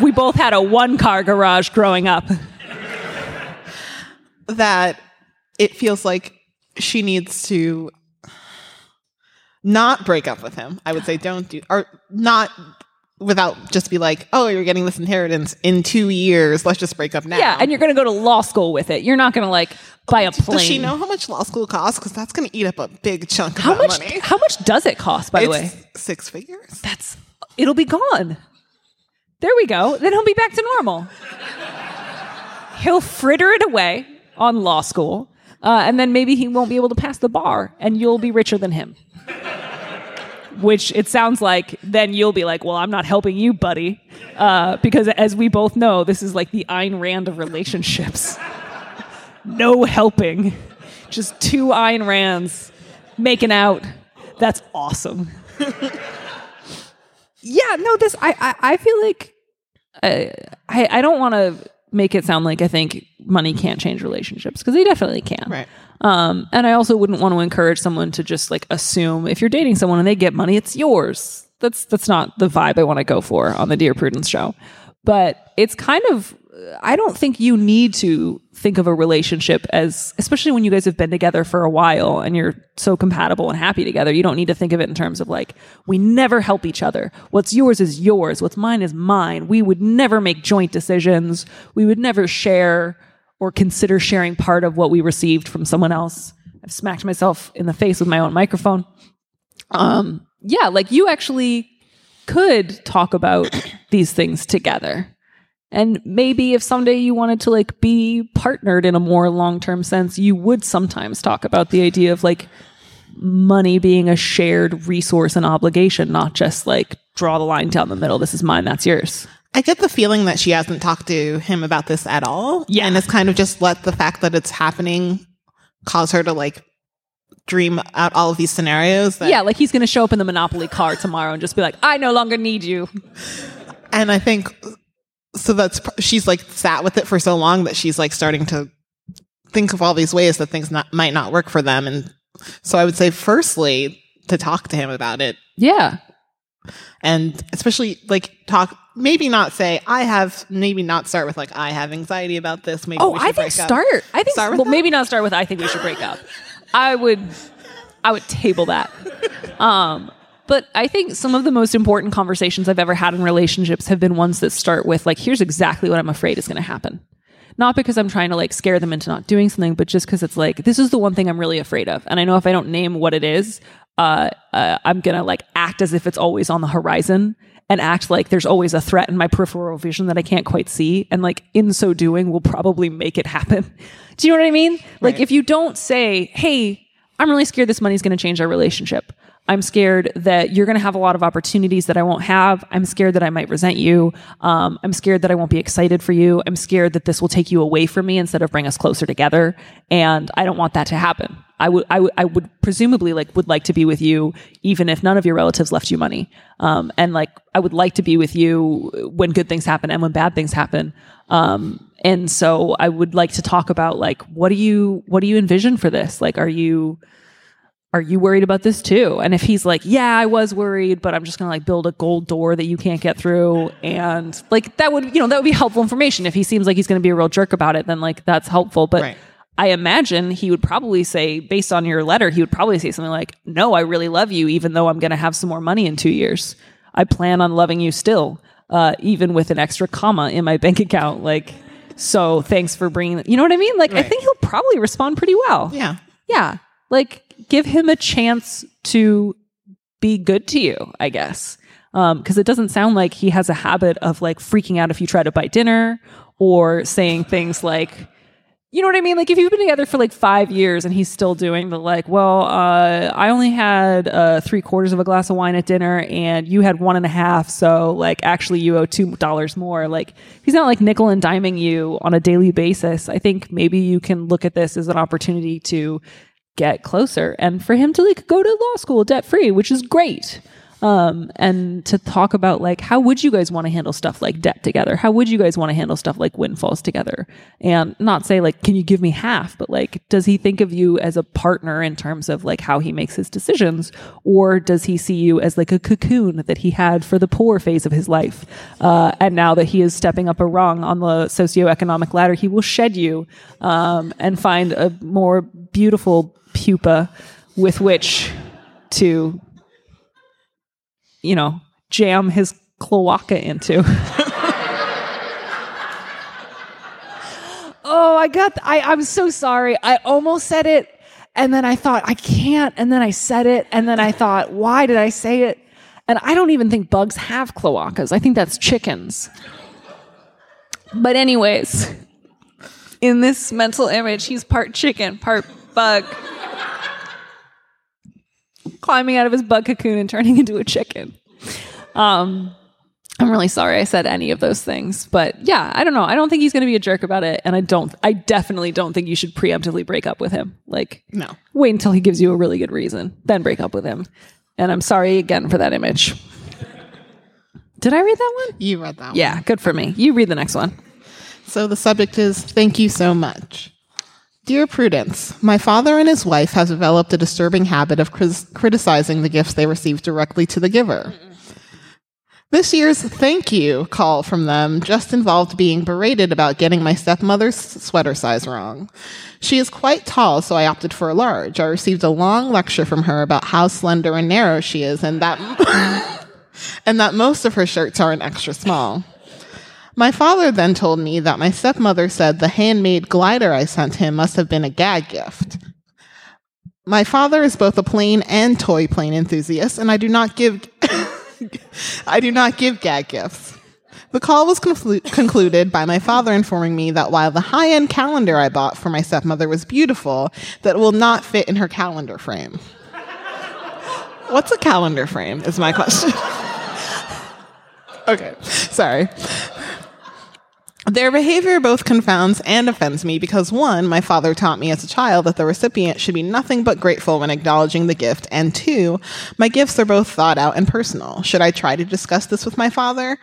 We both had a one car garage growing up. that it feels like she needs to not break up with him. I would say don't do or not without just be like, oh, you're getting this inheritance in two years. Let's just break up now. Yeah, and you're going to go to law school with it. You're not going to like buy a plane. Does she know how much law school costs? Because that's going to eat up a big chunk how of much, money. How much does it cost, by it's the way? Six figures. That's it'll be gone. There we go. Then he'll be back to normal. he'll fritter it away on law school, uh, and then maybe he won't be able to pass the bar, and you'll be richer than him which it sounds like then you'll be like, well, I'm not helping you, buddy. Uh, because as we both know, this is like the Ayn Rand of relationships. no helping. Just two Ayn Rands making out. That's awesome. yeah, no, this, I, I, I feel like uh, I, I don't want to make it sound like I think money can't change relationships because they definitely can. Right. Um, and I also wouldn't want to encourage someone to just like assume if you're dating someone and they get money, it's yours. That's that's not the vibe I want to go for on the Dear Prudence show. But it's kind of I don't think you need to think of a relationship as, especially when you guys have been together for a while and you're so compatible and happy together. You don't need to think of it in terms of like, we never help each other. What's yours is yours. What's mine is mine. We would never make joint decisions. We would never share or consider sharing part of what we received from someone else. I've smacked myself in the face with my own microphone. Um, yeah, like you actually could talk about these things together. And maybe if someday you wanted to like be partnered in a more long-term sense, you would sometimes talk about the idea of like money being a shared resource and obligation, not just like draw the line down the middle. This is mine, that's yours. I get the feeling that she hasn't talked to him about this at all. Yeah. And it's kind of just let the fact that it's happening cause her to like dream out all of these scenarios. That, Yeah, like he's going to show up in the Monopoly car tomorrow and just be like, I no longer need you. And I think so that's she's like sat with it for so long that she's like starting to think of all these ways that things not, might not work for them. And so I would say, firstly, to talk to him about it Yeah. and especially like talk maybe not say i have maybe not start with like i have anxiety about this maybe Oh, we I think break up. start. I think Start well, that? maybe not start with. I think we should break up. I would, I would table that. Um, but I think some of the most important conversations I've ever had in relationships have been ones that start with like, "Here's exactly what I'm afraid is going to happen." Not because I'm trying to like scare them into not doing something, but just because it's like this is the one thing I'm really afraid of, and I know if I don't name what it is, uh, uh, I'm gonna like act as if it's always on the horizon and act like there's always a threat in my peripheral vision that I can't quite see. And like in so doing will probably make it happen. Do you know what I mean? Like Right. if you don't say, Hey, I'm really scared this money's going to change our relationship. I'm scared that you're going to have a lot of opportunities that I won't have. I'm scared that I might resent you. Um, I'm scared that I won't be excited for you. I'm scared that this will take you away from me instead of bring us closer together. And I don't want that to happen. I would, I would, I would presumably like would like to be with you, even if none of your relatives left you money. Um, and like I would like to be with you when good things happen and when bad things happen. Um, and so I would like to talk about like what do you, what do you envision for this? Like, are you, are you worried about this too? And if he's like, yeah, I was worried, but I'm just going to like build a gold door that you can't get through. And like that would, you know, that would be helpful information. If he seems like he's going to be a real jerk about it, then like that's helpful. But Right. I imagine he would probably say, based on your letter, he would probably say something like, no, I really love you, even though I'm going to have some more money in two years. I plan on loving you still, uh, even with an extra comma in my bank account. Like, so thanks for bringing, you know what I mean? Like, I think he'll probably respond pretty well. yeah Yeah. Like give him a chance to be good to you, I guess. Um, cause it doesn't sound like he has a habit of like freaking out if you try to buy dinner or saying things like, you know what I mean? Like if you've been together for like five years and he's still doing the like, well, uh, I only had uh, three quarters of a glass of wine at dinner and you had one and a half. So like actually you owe two dollars more. Like he's not like nickel and diming you on a daily basis. I think maybe you can look at this as an opportunity to get closer and for him to like go to law school debt free, which is great. Um, and to talk about like how would you guys want to handle stuff like debt together? How would you guys want to handle stuff like windfalls together? And not say like, can you give me half? But like, does he think of you as a partner in terms of like how he makes his decisions, or does he see you as like a cocoon that he had for the poor phase of his life? Uh, and now that he is stepping up a rung on the socioeconomic ladder, he will shed you um, and find a more beautiful pupa with which to you know, jam his cloaca into. oh, I got, th- I, I'm so sorry. I almost said it. And then I thought, I can't. And then I said it. And then I thought, why did I say it? And I don't even think bugs have cloacas. I think that's chickens. But, anyways, in this mental image, he's part chicken, part bug climbing out of his bug cocoon and turning into a chicken. Um, I'm really sorry I said any of those things, but yeah, I don't know. I don't think he's going to be a jerk about it, and I don't. I definitely don't think you should preemptively break up with him. Like, no wait until he gives you a really good reason, then break up with him. And I'm sorry again for that image. Did I read that one? you read that one. Yeah, good for me. You read the next one. So the subject is Thank you so much. Dear Prudence, my father and his wife have developed a disturbing habit of criticizing the gifts they receive directly to the giver. This year's thank you call from them just involved being berated about getting my stepmother's sweater size wrong. She is quite tall, so I opted for a large. I received a long lecture from her about how slender and narrow she is and that and that most of her shirts are an extra small. My father then told me that my stepmother said the handmade glider I sent him must have been a gag gift. My father is both a plane and toy plane enthusiast, and I do not give I do not give gag gifts. The call was conclu- concluded by my father informing me that while the high-end calendar I bought for my stepmother was beautiful, that it will not fit in her calendar frame. What's a calendar frame? Is my question. okay, sorry. Their behavior both confounds and offends me because one, my father taught me as a child that the recipient should be nothing but grateful when acknowledging the gift, and two, my gifts are both thought out and personal. Should I try to discuss this with my father?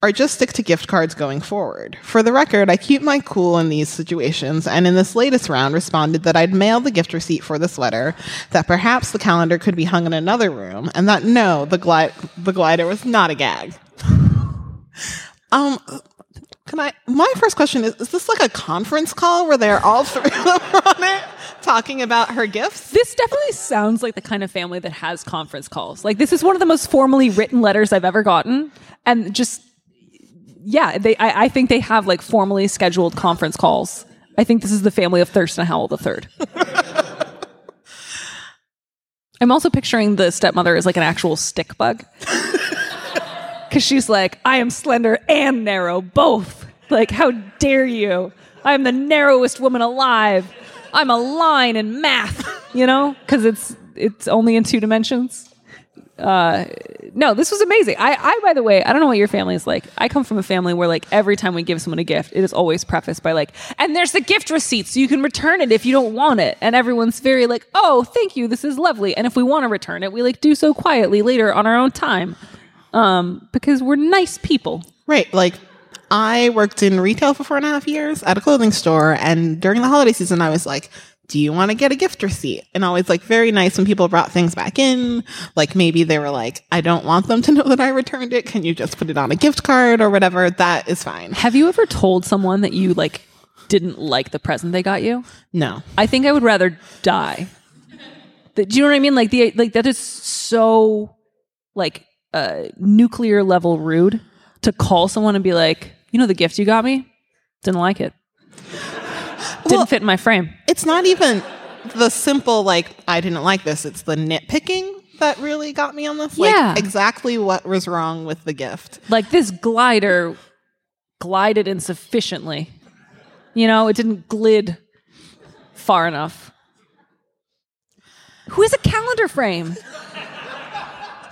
Or just stick to gift cards going forward. For the record, I keep my cool in these situations, and in this latest round responded that I'd mail the gift receipt for this letter, that perhaps the calendar could be hung in another room, and that no, the, gli- the glider was not a gag. um, can I? My first question is: Is this like a conference call where they're all three of them on it talking about her gifts? This definitely sounds like the kind of family that has conference calls. Like this is one of the most formally written letters I've ever gotten, and just yeah, they. I, I think they have like formally scheduled conference calls. I think this is the family of Thurston Howell the third. I'm also picturing the stepmother as like an actual stick bug. Because she's like, I am slender and narrow, both. Like, how dare you? I am the narrowest woman alive. I'm a line in math, you know? Because it's it's only in two dimensions. Uh, no, this was amazing. I, I, by the way, I don't know what your family is like. I come from a family where, like, every time we give someone a gift, it is always prefaced by, like, and there's the gift receipt, so you can return it if you don't want it. And everyone's very like, oh, thank you, this is lovely. And if we want to return it, we like do so quietly later on our own time, um, because we're nice people. Right. Like, I worked in retail for four and a half years at a clothing store, and during the holiday season, I was like, do you want to get a gift receipt? And always like very nice when people brought things back in. Like maybe they were like, I don't want them to know that I returned it. Can you just put it on a gift card or whatever? That is fine. Have you ever told someone that you like didn't like the present they got you? No. I think I would rather die. Do you know what I mean? Like the like that is so like uh, nuclear level rude to call someone and be like, you know, the gift you got me, didn't like it, didn't Well- fit in my frame. It's not even the simple, like, I didn't like this. It's the nitpicking that really got me on this. Like, Yeah. exactly what was wrong with the gift. Like this glider glided insufficiently. You know, it didn't glide far enough. Who is a calendar frame?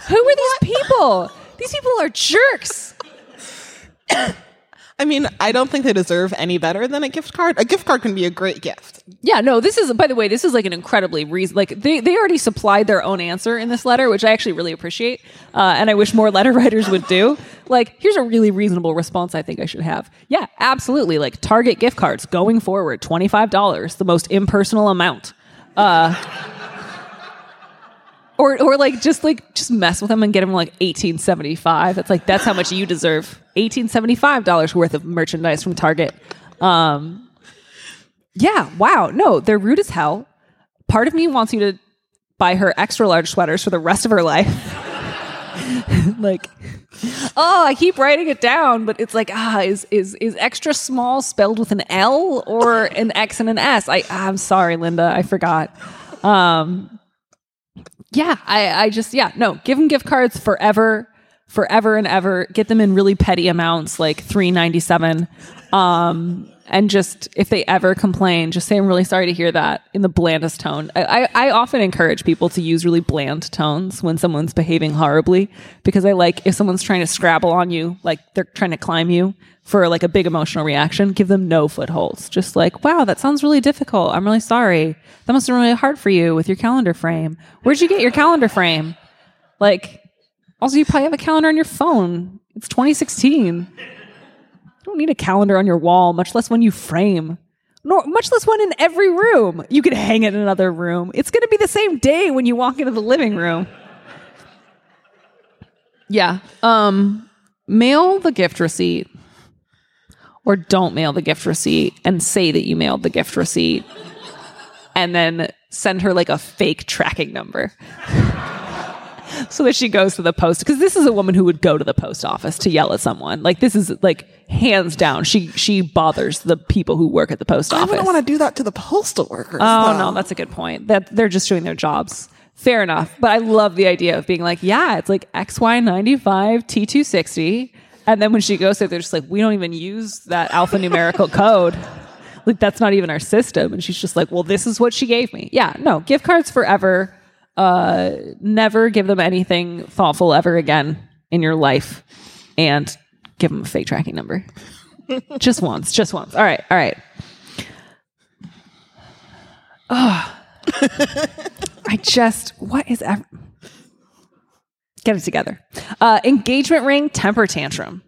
Who are these people? These people are jerks. I mean, I don't think they deserve any better than a gift card. A gift card can be a great gift. Yeah, no, this is by the way, this is like an incredibly reason like they, they already supplied their own answer in this letter, which I actually really appreciate. Uh, and I wish more letter writers would do. Like, here's a really reasonable response I think I should have. Yeah, absolutely. Like Target gift cards going forward, $25, the most impersonal amount. Uh or or like just like just mess with them and get them like 1875 that's like that's how much you deserve. 1875 dollars worth of merchandise from target. Um yeah wow. No they're rude as hell. Part of me wants you to buy her extra large sweaters for the rest of her life. Like oh i keep writing it down but it's like ah is is is extra small spelled with an l or an x and an s? I i'm sorry linda. I forgot. Um yeah, I, I just yeah no, give them gift cards forever, forever and ever. Get them in really petty amounts, like three ninety seven. Um, and just if they ever complain, just say I'm really sorry to hear that in the blandest tone. I, I, I often encourage people to use really bland tones when someone's behaving horribly because I like if someone's trying to scrabble on you, like they're trying to climb you for like a big emotional reaction, give them no footholds. Just like, wow, that sounds really difficult. I'm really sorry. That must have been really hard for you with your calendar frame. Where'd you get your calendar frame? Like, also, you probably have a calendar on your phone. It's 2016. Don't need a calendar on your wall, much less one you frame. Nor, much less one in every room. You could hang it in another room. It's going to be the same day when you walk into the living room. Yeah. Um, mail the gift receipt or don't mail the gift receipt and say that you mailed the gift receipt and then send her like a fake tracking number so that she goes to the post because this is a woman who would go to the post office to yell at someone like this is like hands down she she bothers the people who work at the post office. I wouldn't want to do that to the postal workers. Oh though. no, that's a good point. That they're just doing their jobs. Fair enough. But I love the idea of being like, yeah, it's like XY95 T260. And then when she goes there, they're just like, we don't even use that alphanumerical code. Like that's not even our system. And she's just like, well, this is what she gave me. Yeah, no, gift cards forever. Uh, never give them anything thoughtful ever again in your life, and give them a fake tracking number. just once, just once. All right, all right. Oh, I just what is ever get it together. Uh, engagement ring temper tantrum.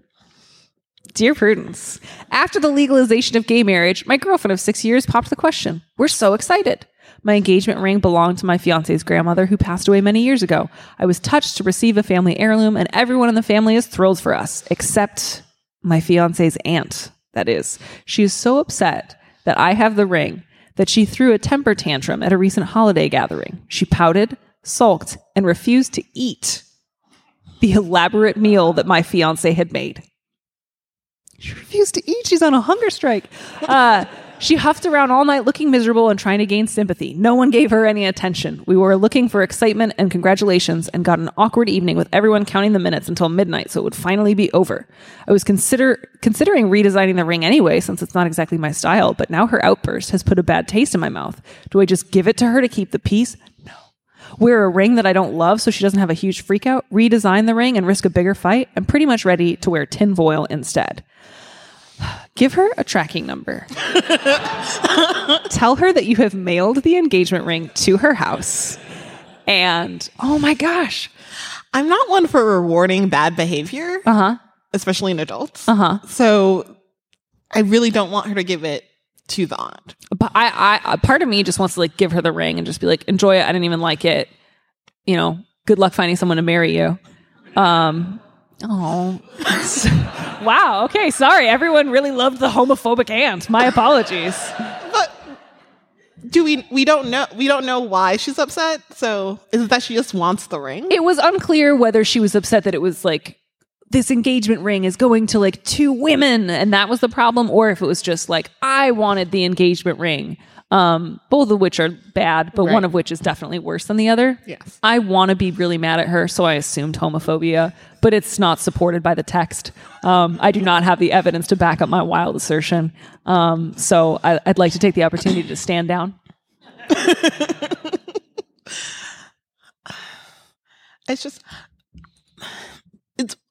Dear Prudence, after the legalization of gay marriage, my girlfriend of six years popped the question. We're so excited. My engagement ring belonged to my fiance's grandmother who passed away many years ago. I was touched to receive a family heirloom, and everyone in the family is thrilled for us, except my fiance's aunt, that is. She is so upset that I have the ring that she threw a temper tantrum at a recent holiday gathering. She pouted, sulked, and refused to eat the elaborate meal that my fiance had made. She refused to eat. She's on a hunger strike. Uh, she huffed around all night looking miserable and trying to gain sympathy. No one gave her any attention. We were looking for excitement and congratulations and got an awkward evening with everyone counting the minutes until midnight so it would finally be over. I was consider considering redesigning the ring anyway since it's not exactly my style, but now her outburst has put a bad taste in my mouth. Do I just give it to her to keep the peace? No. Wear a ring that I don't love so she doesn't have a huge freakout, redesign the ring and risk a bigger fight. I'm pretty much ready to wear tinfoil instead. Give her a tracking number. Tell her that you have mailed the engagement ring to her house. And oh my gosh. I'm not one for rewarding bad behavior, Uh huh. especially in adults. Uh huh. So I really don't want her to give it to the aunt. But I, I, part of me just wants to like give her the ring and just be like, enjoy it. I didn't even like it. You know, good luck finding someone to marry you. Um, oh, wow. Okay, sorry. Everyone really loved the homophobic aunt. My apologies. But do we we don't know we don't know why she's upset. So is it that she just wants the ring? It was unclear whether she was upset that it was like this engagement ring is going to like two women and that was the problem or if it was just like I wanted the engagement ring. Um both of which are bad, but Right. one of which is definitely worse than the other. Yes. I want to be really mad at her, so I assumed homophobia, but it's not supported by the text. Um, I do not have the evidence to back up my wild assertion. Um, so I, I'd like to take the opportunity to stand down. It's just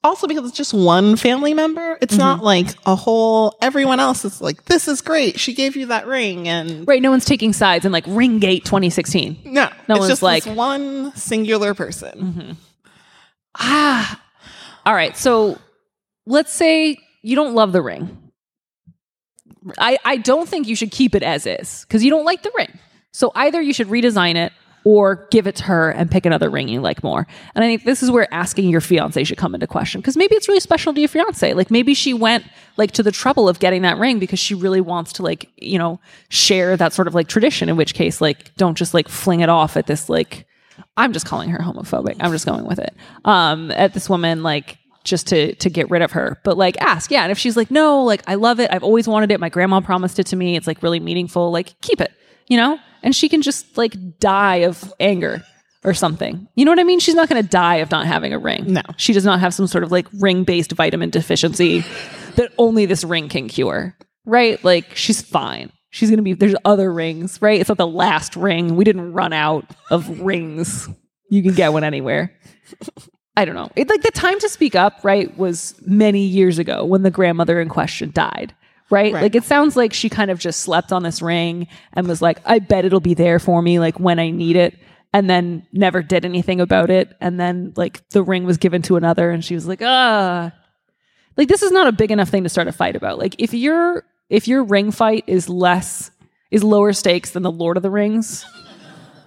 also because it's just one family member. It's not like a whole everyone else is like, this is great. She gave you that ring and Right? No one's taking sides in like Ringgate 2016. no. No it's one's just like- one singular person. Ah. All right. So let's say you don't love the ring. I, I don't think you should keep it as is because you don't like the ring. So either you should redesign it or give it to her and pick another ring you like more. And I think this is where asking your fiance should come into question because maybe it's really special to your fiance. Like maybe she went like to the trouble of getting that ring because she really wants to like, you know, share that sort of like tradition, in which case, like, don't just like fling it off at this like I'm just calling her homophobic. I'm just going with it. Um, at this woman, like just to to get rid of her. But like ask, yeah. And if she's like, no, like I love it. I've always wanted it. My grandma promised it to me. It's like really meaningful. Like keep it, you know. And she can just like die of anger or something. You know what I mean? She's not going to die of not having a ring. No. she does not have some sort of like ring based vitamin deficiency that only this ring can cure. Right? Like she's fine. She's going to be, there's other rings, right? It's not the last ring. We didn't run out of rings. You can get one anywhere. I don't know. It, like the time to speak up, right, was many years ago when the grandmother in question died, right? Right. Like it sounds like she kind of just slept on this ring and was like, I bet it'll be there for me, like when I need it. And then never did anything about it. And then like the ring was given to another and she was like, ah. Like this is not a big enough thing to start a fight about. Like if your if your ring fight is less is lower stakes than the Lord of the Rings,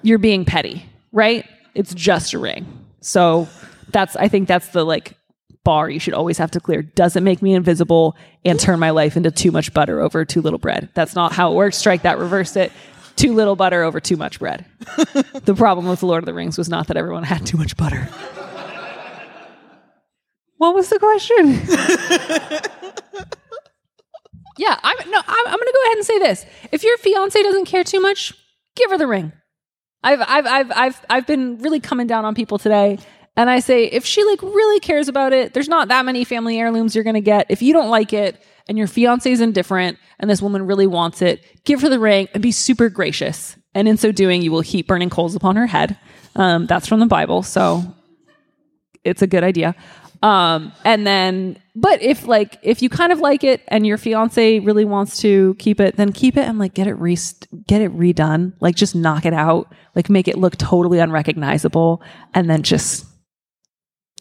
you're being petty, right? It's just a ring. So that's I think that's the like bar you should always have to clear. doesn't make me invisible and turn my life into too much butter over too little bread? That's not how it works. Strike that, reverse it. Too little butter over too much bread. the problem with the Lord of the Rings was not that everyone had too much butter. What was the question? yeah, I'm no, I'm, I'm gonna go ahead and say this. If your fiance doesn't care too much, give her the ring. I've I've I've I've I've been really coming down on people today, And I say, if she like really cares about it, there's not that many family heirlooms you're gonna get. If you don't like it and your fiance is indifferent and this woman really wants it, give her the ring and be super gracious. And in so doing, you will heap burning coals upon her head. Um, that's from the Bible, so it's a good idea. Um, and then, but if like if you kind of like it and your fiance really wants to keep it, then keep it and like get it re get it redone. Like just knock it out, like make it look totally unrecognizable, and then just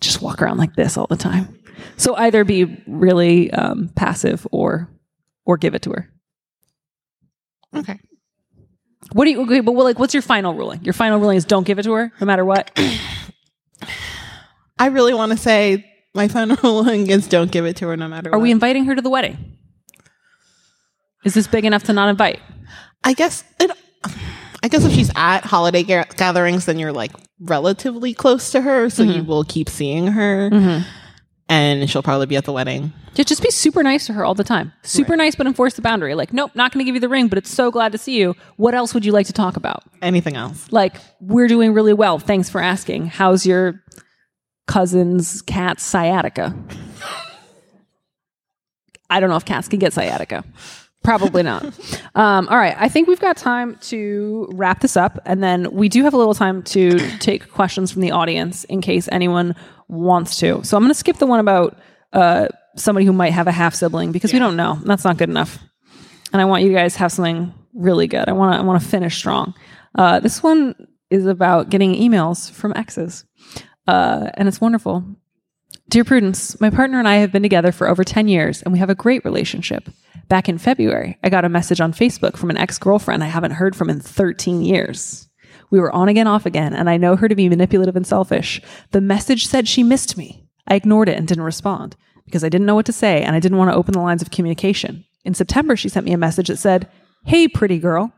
just walk around like this all the time. So either be really um, passive or or give it to her. Okay. What do you? Okay, but well, like, what's your final ruling? Your final ruling is don't give it to her, no matter what. I really want to say my final ruling is don't give it to her no matter Are what. we inviting her to the wedding? Is this big enough to not invite? I guess it. I guess if she's at holiday ga- gatherings, then you're like relatively close to her, so you mm-hmm. will keep seeing her, mm-hmm. and she'll probably be at the wedding. Yeah, just be super nice to her all the time. Super nice, but enforce the boundary. Like, nope, not going to give you the ring, but it's so glad to see you. What else would you like to talk about? Anything else? Like, we're doing really well. Thanks for asking. How's your cousin's cat's sciatica? I don't know if cats can get sciatica. Probably not. Um, all right. I think we've got time to wrap this up. And then we do have a little time to take questions from the audience in case anyone wants to. So I'm going to skip the one about uh, somebody who might have a half sibling because we don't know. That's not good enough. And I want you guys to have something really good. I want to I want to finish strong. Uh, this one is about getting emails from exes. Uh, and it's wonderful. Dear Prudence, my partner and I have been together for over 10 years and we have a great relationship. Back in February, I got a message on Facebook from an ex girlfriend I haven't heard from in 13 years. We were on again, off again, and I know her to be manipulative and selfish. The message said she missed me. I ignored it and didn't respond because I didn't know what to say and I didn't want to open the lines of communication. In September, she sent me a message that said, Hey, pretty girl.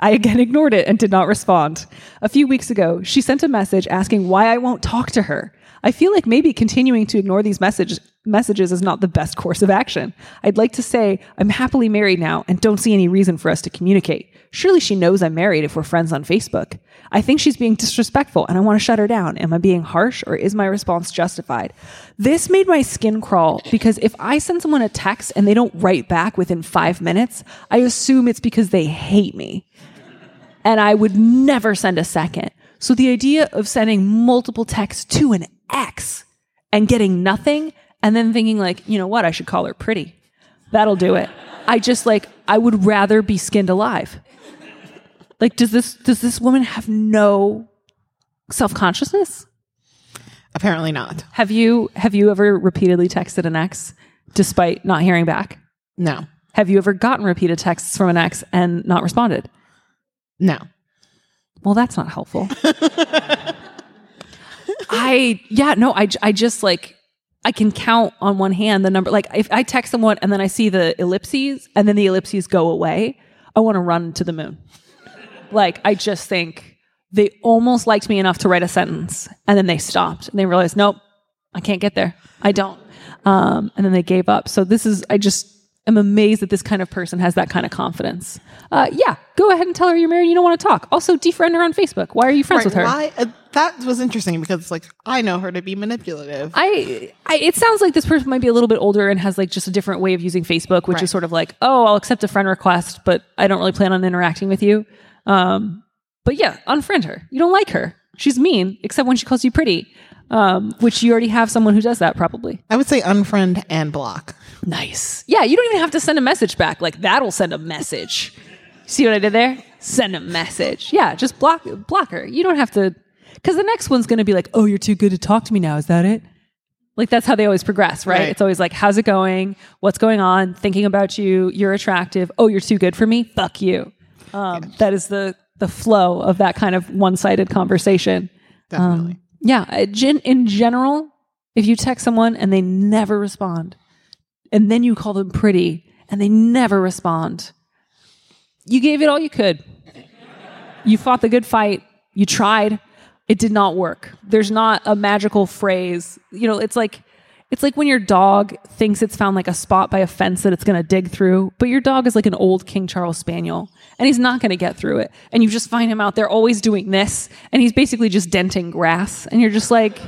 I again ignored it and did not respond. A few weeks ago, she sent a message asking why I won't talk to her. I feel like maybe continuing to ignore these message, messages is not the best course of action. I'd like to say I'm happily married now and don't see any reason for us to communicate. Surely she knows I'm married if we're friends on Facebook. I think she's being disrespectful and I want to shut her down. Am I being harsh or is my response justified? This made my skin crawl because if I send someone a text and they don't write back within five minutes, I assume it's because they hate me and I would never send a second. So the idea of sending multiple texts to an ex and getting nothing and then thinking like, you know what, I should call her pretty. That'll do it. I just like I would rather be skinned alive. Like does this does this woman have no self-consciousness? Apparently not. Have you have you ever repeatedly texted an ex despite not hearing back? No. Have you ever gotten repeated texts from an ex and not responded? No. Well, that's not helpful. I, yeah, no, I, I just like, I can count on one hand the number. Like, if I text someone and then I see the ellipses and then the ellipses go away, I want to run to the moon. like, I just think they almost liked me enough to write a sentence and then they stopped and they realized, nope, I can't get there. I don't. Um, and then they gave up. So this is, I just am amazed that this kind of person has that kind of confidence. Uh, yeah, go ahead and tell her you're married. You don't want to talk. Also, defriend her on Facebook. Why are you friends with her? Why? Uh, that was interesting because it's like I know her to be manipulative. I, I, it sounds like this person might be a little bit older and has like just a different way of using Facebook, which Right. is sort of like, oh, I'll accept a friend request, but I don't really plan on interacting with you. Um, but yeah, unfriend her. You don't like her. She's mean, except when she calls you pretty, um, which you already have someone who does that probably. I would say unfriend and block. Nice. Yeah, you don't even have to send a message back. Like that'll send a message. See what I did there? Send a message. Yeah, just block block her. You don't have to cuz the next one's going to be like, "Oh, you're too good to talk to me now." Is that it? Like that's how they always progress, right? Right. It's always like, "How's it going? What's going on? Thinking about you. You're attractive. Oh, you're too good for me. Fuck you." Um, that is the the flow of that kind of one-sided conversation. Definitely. Yeah, uh, in general, if you text someone and they never respond, and then you call them pretty and they never respond, you gave it all you could. You fought the good fight. You tried. It did not work. There's not a magical phrase. You know, it's like It's like when your dog thinks it's found like a spot by a fence that it's going to dig through, but your dog is like an old King Charles Spaniel and he's not going to get through it. And you just find him out there always doing this and he's basically just denting grass. And you're just like,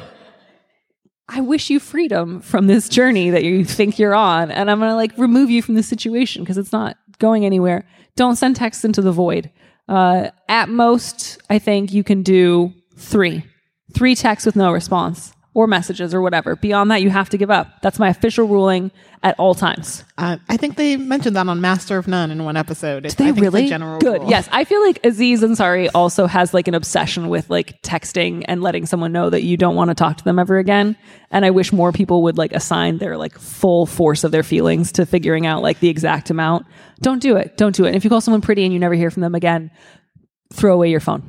I wish you freedom from this journey that you think you're on. And I'm going to like remove you from this situation because it's not going anywhere. Don't send texts into the void. Uh, at most, I think you can do three, three texts with no response or messages or whatever. Beyond that, you have to give up. That's my official ruling at all times. Uh, I think they mentioned that on Master of None in one episode. It's, They I think, the really general good. rule. Yes, I feel like Aziz Ansari also has like an obsession with like texting and letting someone know that you don't want to talk to them ever again. And I wish more people would like assign their like full force of their feelings to figuring out like the exact amount. Don't do it. Don't do it. And if you call someone pretty and you never hear from them again, throw away your phone.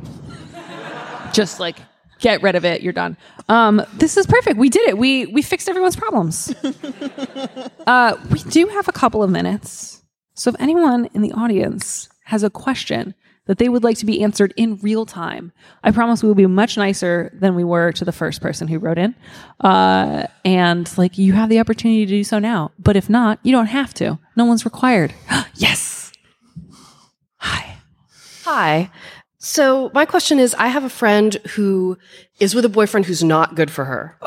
Just like get rid of it. You're done. Um, this is perfect. We did it. We we fixed everyone's problems. uh, we do have a couple of minutes. So if anyone in the audience has a question that they would like to be answered in real time, I promise we will be much nicer than we were to the first person who wrote in. Uh, and like you have the opportunity to do so now. But if not, you don't have to. No one's required. yes. Hi. Hi. So my question is, I have a friend who is with a boyfriend who's not good for her.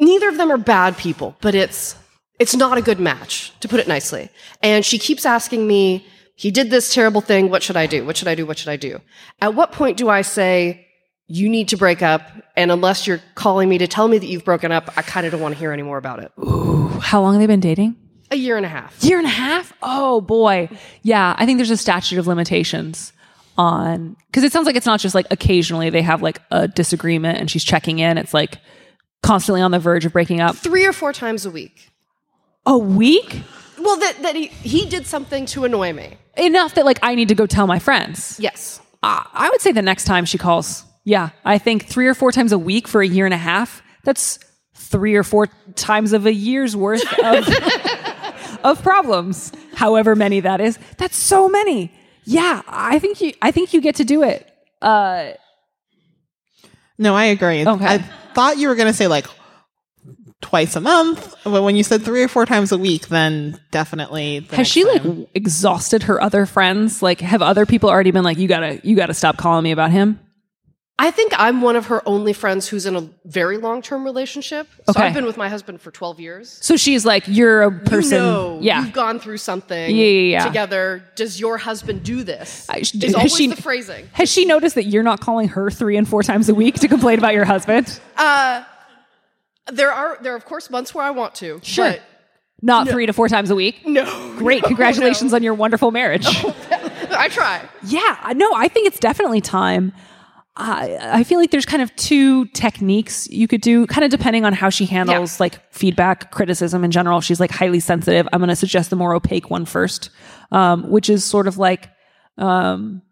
Neither of them are bad people, but it's it's not a good match, to put it nicely. And she keeps asking me, he did this terrible thing, what should I do? What should I do? What should I do? At what point do I say, you need to break up, and unless you're calling me to tell me that you've broken up, I kind of don't want to hear any more about it. Ooh, How long have they been dating? A year and a half. year and a half oh boy yeah i think there's a statute of limitations on because it sounds like it's not just like occasionally they have like a disagreement and she's checking in it's like constantly on the verge of breaking up Three or four times a week. a week Well, that, that he, he did something to annoy me. enough that like i need to go tell my friends Yes. uh, i would say the next time she calls yeah i think three or four times a week for a year and a half that's three or four times of a year's worth of of problems however many that is that's so many yeah i think you i think you get to do it uh No, I agree. Okay. I thought you were going to say like twice a month, but when you said three or four times a week, then definitely. the has she like time. exhausted her other friends like have other people already been like you gotta you gotta stop calling me about him I think I'm one of her only friends who's in a very long term relationship. So Okay. I've been with my husband for 12 years. so she's like you're a person you know, yeah you've gone through something Yeah, yeah, yeah. together. Does your husband do this? I- is has always she- the phrasing. has she noticed that you're not calling her three and four times a week to complain about your husband uh, There are there are of course months where I want to. Sure. But not three to four times a week no. great no, congratulations no. on your wonderful marriage I try. Yeah, no, I think it's definitely time. I I feel like there's kind of two techniques you could do, kind of depending on how she handles Yeah. like feedback, criticism in general. She's like highly sensitive. I'm going to suggest the more opaque one first, um, which is sort of like, um,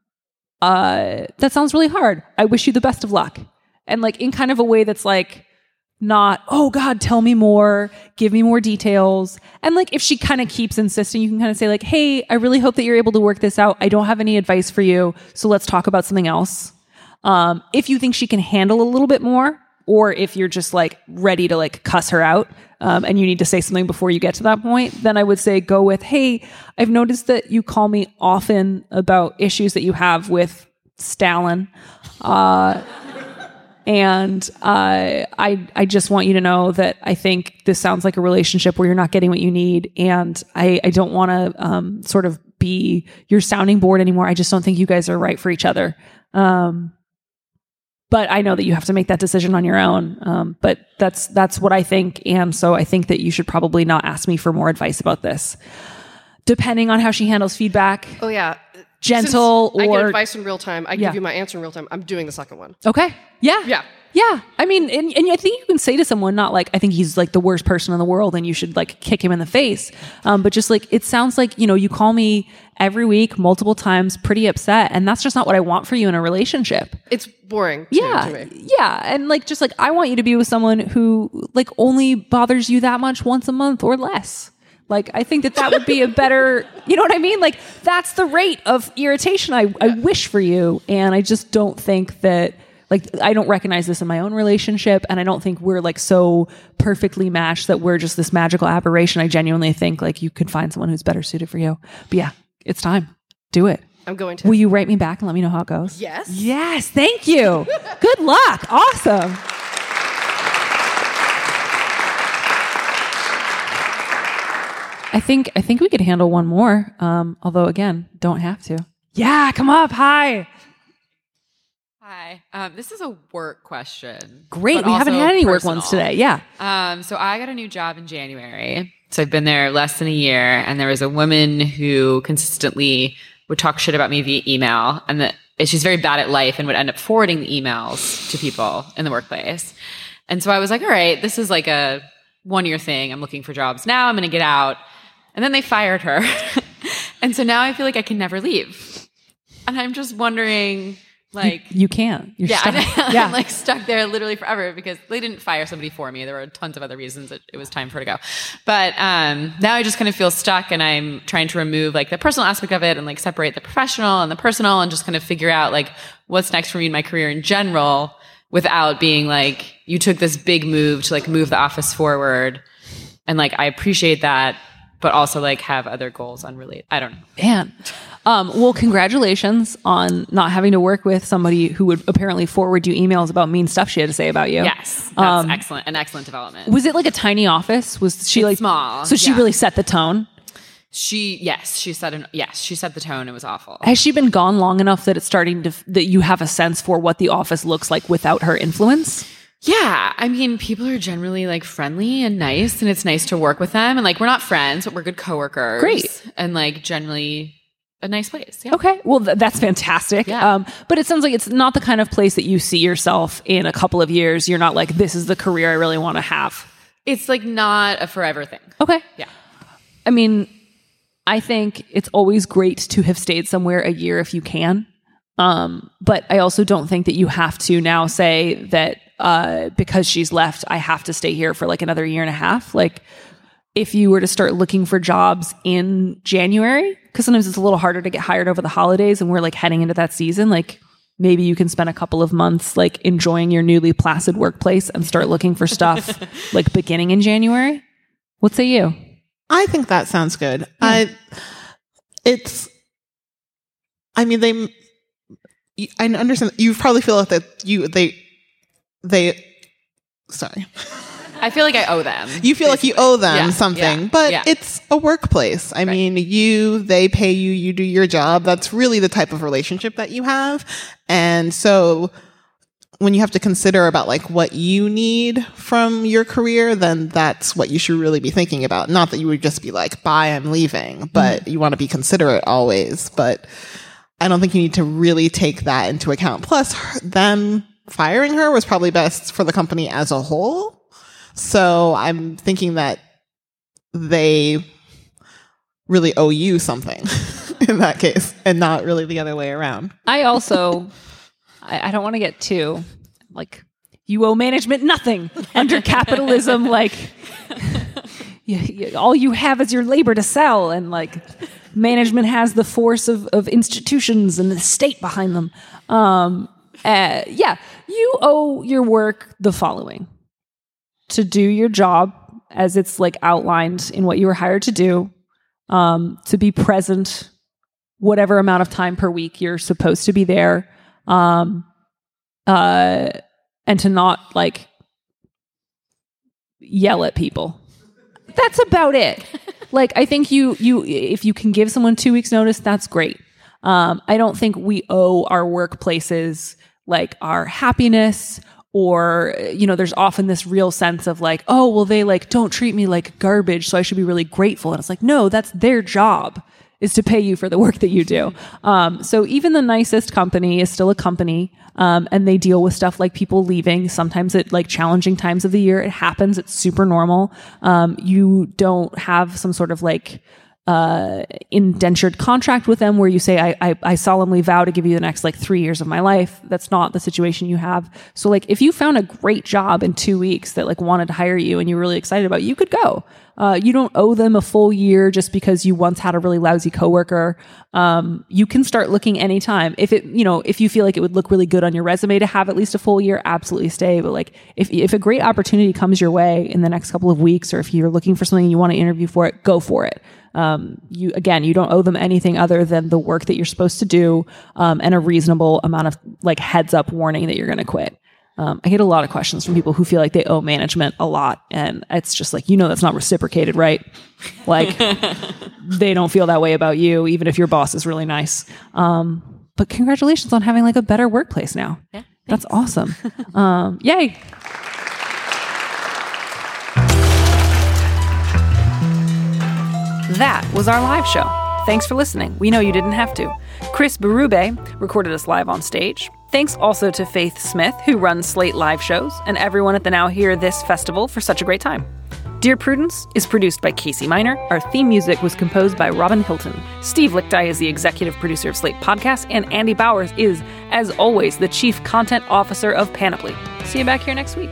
uh, that sounds really hard. I wish you the best of luck, and like in kind of a way that's like not oh god tell me more give me more details and like if she kind of keeps insisting you can kind of say like hey i really hope that you're able to work this out i don't have any advice for you so let's talk about something else um, if you think she can handle a little bit more or if you're just like ready to like cuss her out um, and you need to say something before you get to that point then i would say go with hey i've noticed that you call me often about issues that you have with stalin and uh, I I just want you to know that I think this sounds like a relationship where you're not getting what you need, and I I don't want to um, sort of be your sounding board anymore. I just don't think you guys are right for each other. Um, but I know that you have to make that decision on your own. Um, but that's that's what I think, and so I think that you should probably not ask me for more advice about this. Depending on how she handles feedback, Oh yeah. Gentle Since I or- get advice in real time. I Yeah. give you my answer in real time. I'm doing the second one. Okay. Yeah. Yeah. Yeah. I mean, and, and I think you can say to someone, not like, I think he's like the worst person in the world and you should like kick him in the face. Um, but just like, it sounds like, you know, you call me every week, multiple times, pretty upset. And that's just not what I want for you in a relationship. It's boring. Yeah. To me. Yeah. And like, just like, I want you to be with someone who like only bothers you that much once a month or less. Like, I think that that would be a better, you know what I mean? Like, that's the rate of irritation I, I wish for you. And I just don't think that like I don't recognize this in my own relationship and I don't think we're like so perfectly matched that we're just this magical aberration. I genuinely think like you could find someone who's better suited for you. But yeah, it's time. Do it. I'm going to. Will you write me back and let me know how it goes? Yes. Yes, thank you. Good luck. Awesome. I think I think we could handle one more. Um, although again, don't have to. Yeah, come up. Hi. Hi. Um, this is a work question. Great. We haven't had any work ones today. Yeah. Um, so I got a new job in January. So I've been there less than a year, and there was a woman who consistently would talk shit about me via email, and that and she's very bad at life and would end up forwarding the emails to people in the workplace. And so I was like, all right, this is like a one year thing. I'm looking for jobs now. I'm going to get out. And then they fired her. and so now I feel like I can never leave. And I'm just wondering, like, You can't. You're yeah, stuck. Yeah. I'm like stuck there literally forever because they didn't fire somebody for me. There were tons of other reasons that it was time for her to go. But um, now I just kind of feel stuck and I'm trying to remove like the personal aspect of it and like separate the professional and the personal and just kind of figure out like what's next for me in my career in general without being like, you took this big move to like move the office forward. And like, I appreciate that, but also like have other goals unrelated. I don't know. Man. Um, well, congratulations on not having to work with somebody who would apparently forward you emails about mean stuff she had to say about you. Yes, that's Um, excellent. An excellent development. Was it like a tiny office? Was she It's like small, So she yeah. really set the tone. She, yes, she said, an, yes, she set the tone. It was awful. Has she been gone long enough that it's starting to that you have a sense for what the office looks like without her influence? Yeah, I mean, people are generally like friendly and nice, and it's nice to work with them. And like, we're not friends, but we're good coworkers. Great. and like generally a nice place. Yeah. Okay, well th- that's fantastic. Yeah. Um, but it sounds like it's not the kind of place that you see yourself in a couple of years. You're not like this is the career I really want to have. It's like not a forever thing. Okay. Yeah. I mean, I think it's always great to have stayed somewhere a year if you can. Um, but I also don't think that you have to now say that uh, because she's left, I have to stay here for like another year and a half. Like, if you were to start looking for jobs in January, because sometimes it's a little harder to get hired over the holidays and we're like heading into that season, like maybe you can spend a couple of months like enjoying your newly placid workplace and start looking for stuff like beginning in January. What say you? I think that sounds good. I it's I mean they I understand you probably feel like that you they they sorry. I feel like I owe them. You feel like you owe them Yeah, something, yeah, but yeah. it's a workplace. I mean, you, they pay you, you do your job. That's really the type of relationship that you have. And so when you have to consider about like what you need from your career, then that's what you should really be thinking about. Not that you would just be like, bye, I'm leaving, mm-hmm. but you want to be considerate always. But I don't think you need to really take that into account. Plus, them firing her was probably best for the company as a whole. So I'm thinking that they really owe you something in that case and not really the other way around. I also, I, I don't want to get too like you owe management nothing under capitalism. Like you, you- all you have is your labor to sell, and like management has the force of, of institutions and the state behind them. Um, uh, yeah, you owe your work the following: to do your job as it's like outlined in what you were hired to do, um, to be present whatever amount of time per week you're supposed to be there um uh and to not like yell at people. That's about it. Like i think you you if you can give someone 2 weeks notice that's great. Um i don't think we owe our workplaces like our happiness or you know there's often this real sense of like oh well they like don't treat me like garbage so i should be really grateful and it's like no that's their job is to pay you for the work that you do. Um, so even the nicest company is still a company, um, and they deal with stuff like people leaving. Sometimes at like challenging times of the year, it happens. It's super normal. Um, you don't have some sort of like uh, indentured contract with them where you say, I, I, I solemnly vow to give you the next like three years of my life. That's not the situation you have. So like if you found a great job in two weeks that like wanted to hire you and you're really excited about, it, you could go. Uh, you don't owe them a full year just because you once had a really lousy coworker. Um, you can start looking anytime. If it, you know, if you feel like it would look really good on your resume to have at least a full year, absolutely stay. But like, if if a great opportunity comes your way in the next couple of weeks, or if you're looking for something and you want to interview for it, go for it. Um, you again, you don't owe them anything other than the work that you're supposed to do um, and a reasonable amount of like heads up warning that you're going to quit. Um, I get a lot of questions from people who feel like they owe management a lot, and it's just like you know that's not reciprocated, right? Like they don't feel that way about you, even if your boss is really nice. Um, but congratulations on having like a better workplace now. Yeah, that's awesome. um, yay! That was our live show. Thanks for listening. We know you didn't have to. Chris Berube recorded us live on stage. Thanks also to Faith Smith, who runs Slate live shows, and everyone at the Now Hear This festival for such a great time. Dear Prudence is produced by Casey Miner. Our theme music was composed by Robin Hilton. Steve Lickteig is the executive producer of Slate Podcast, and Andy Bowers is, as always, the chief content officer of Panoply. See you back here next week.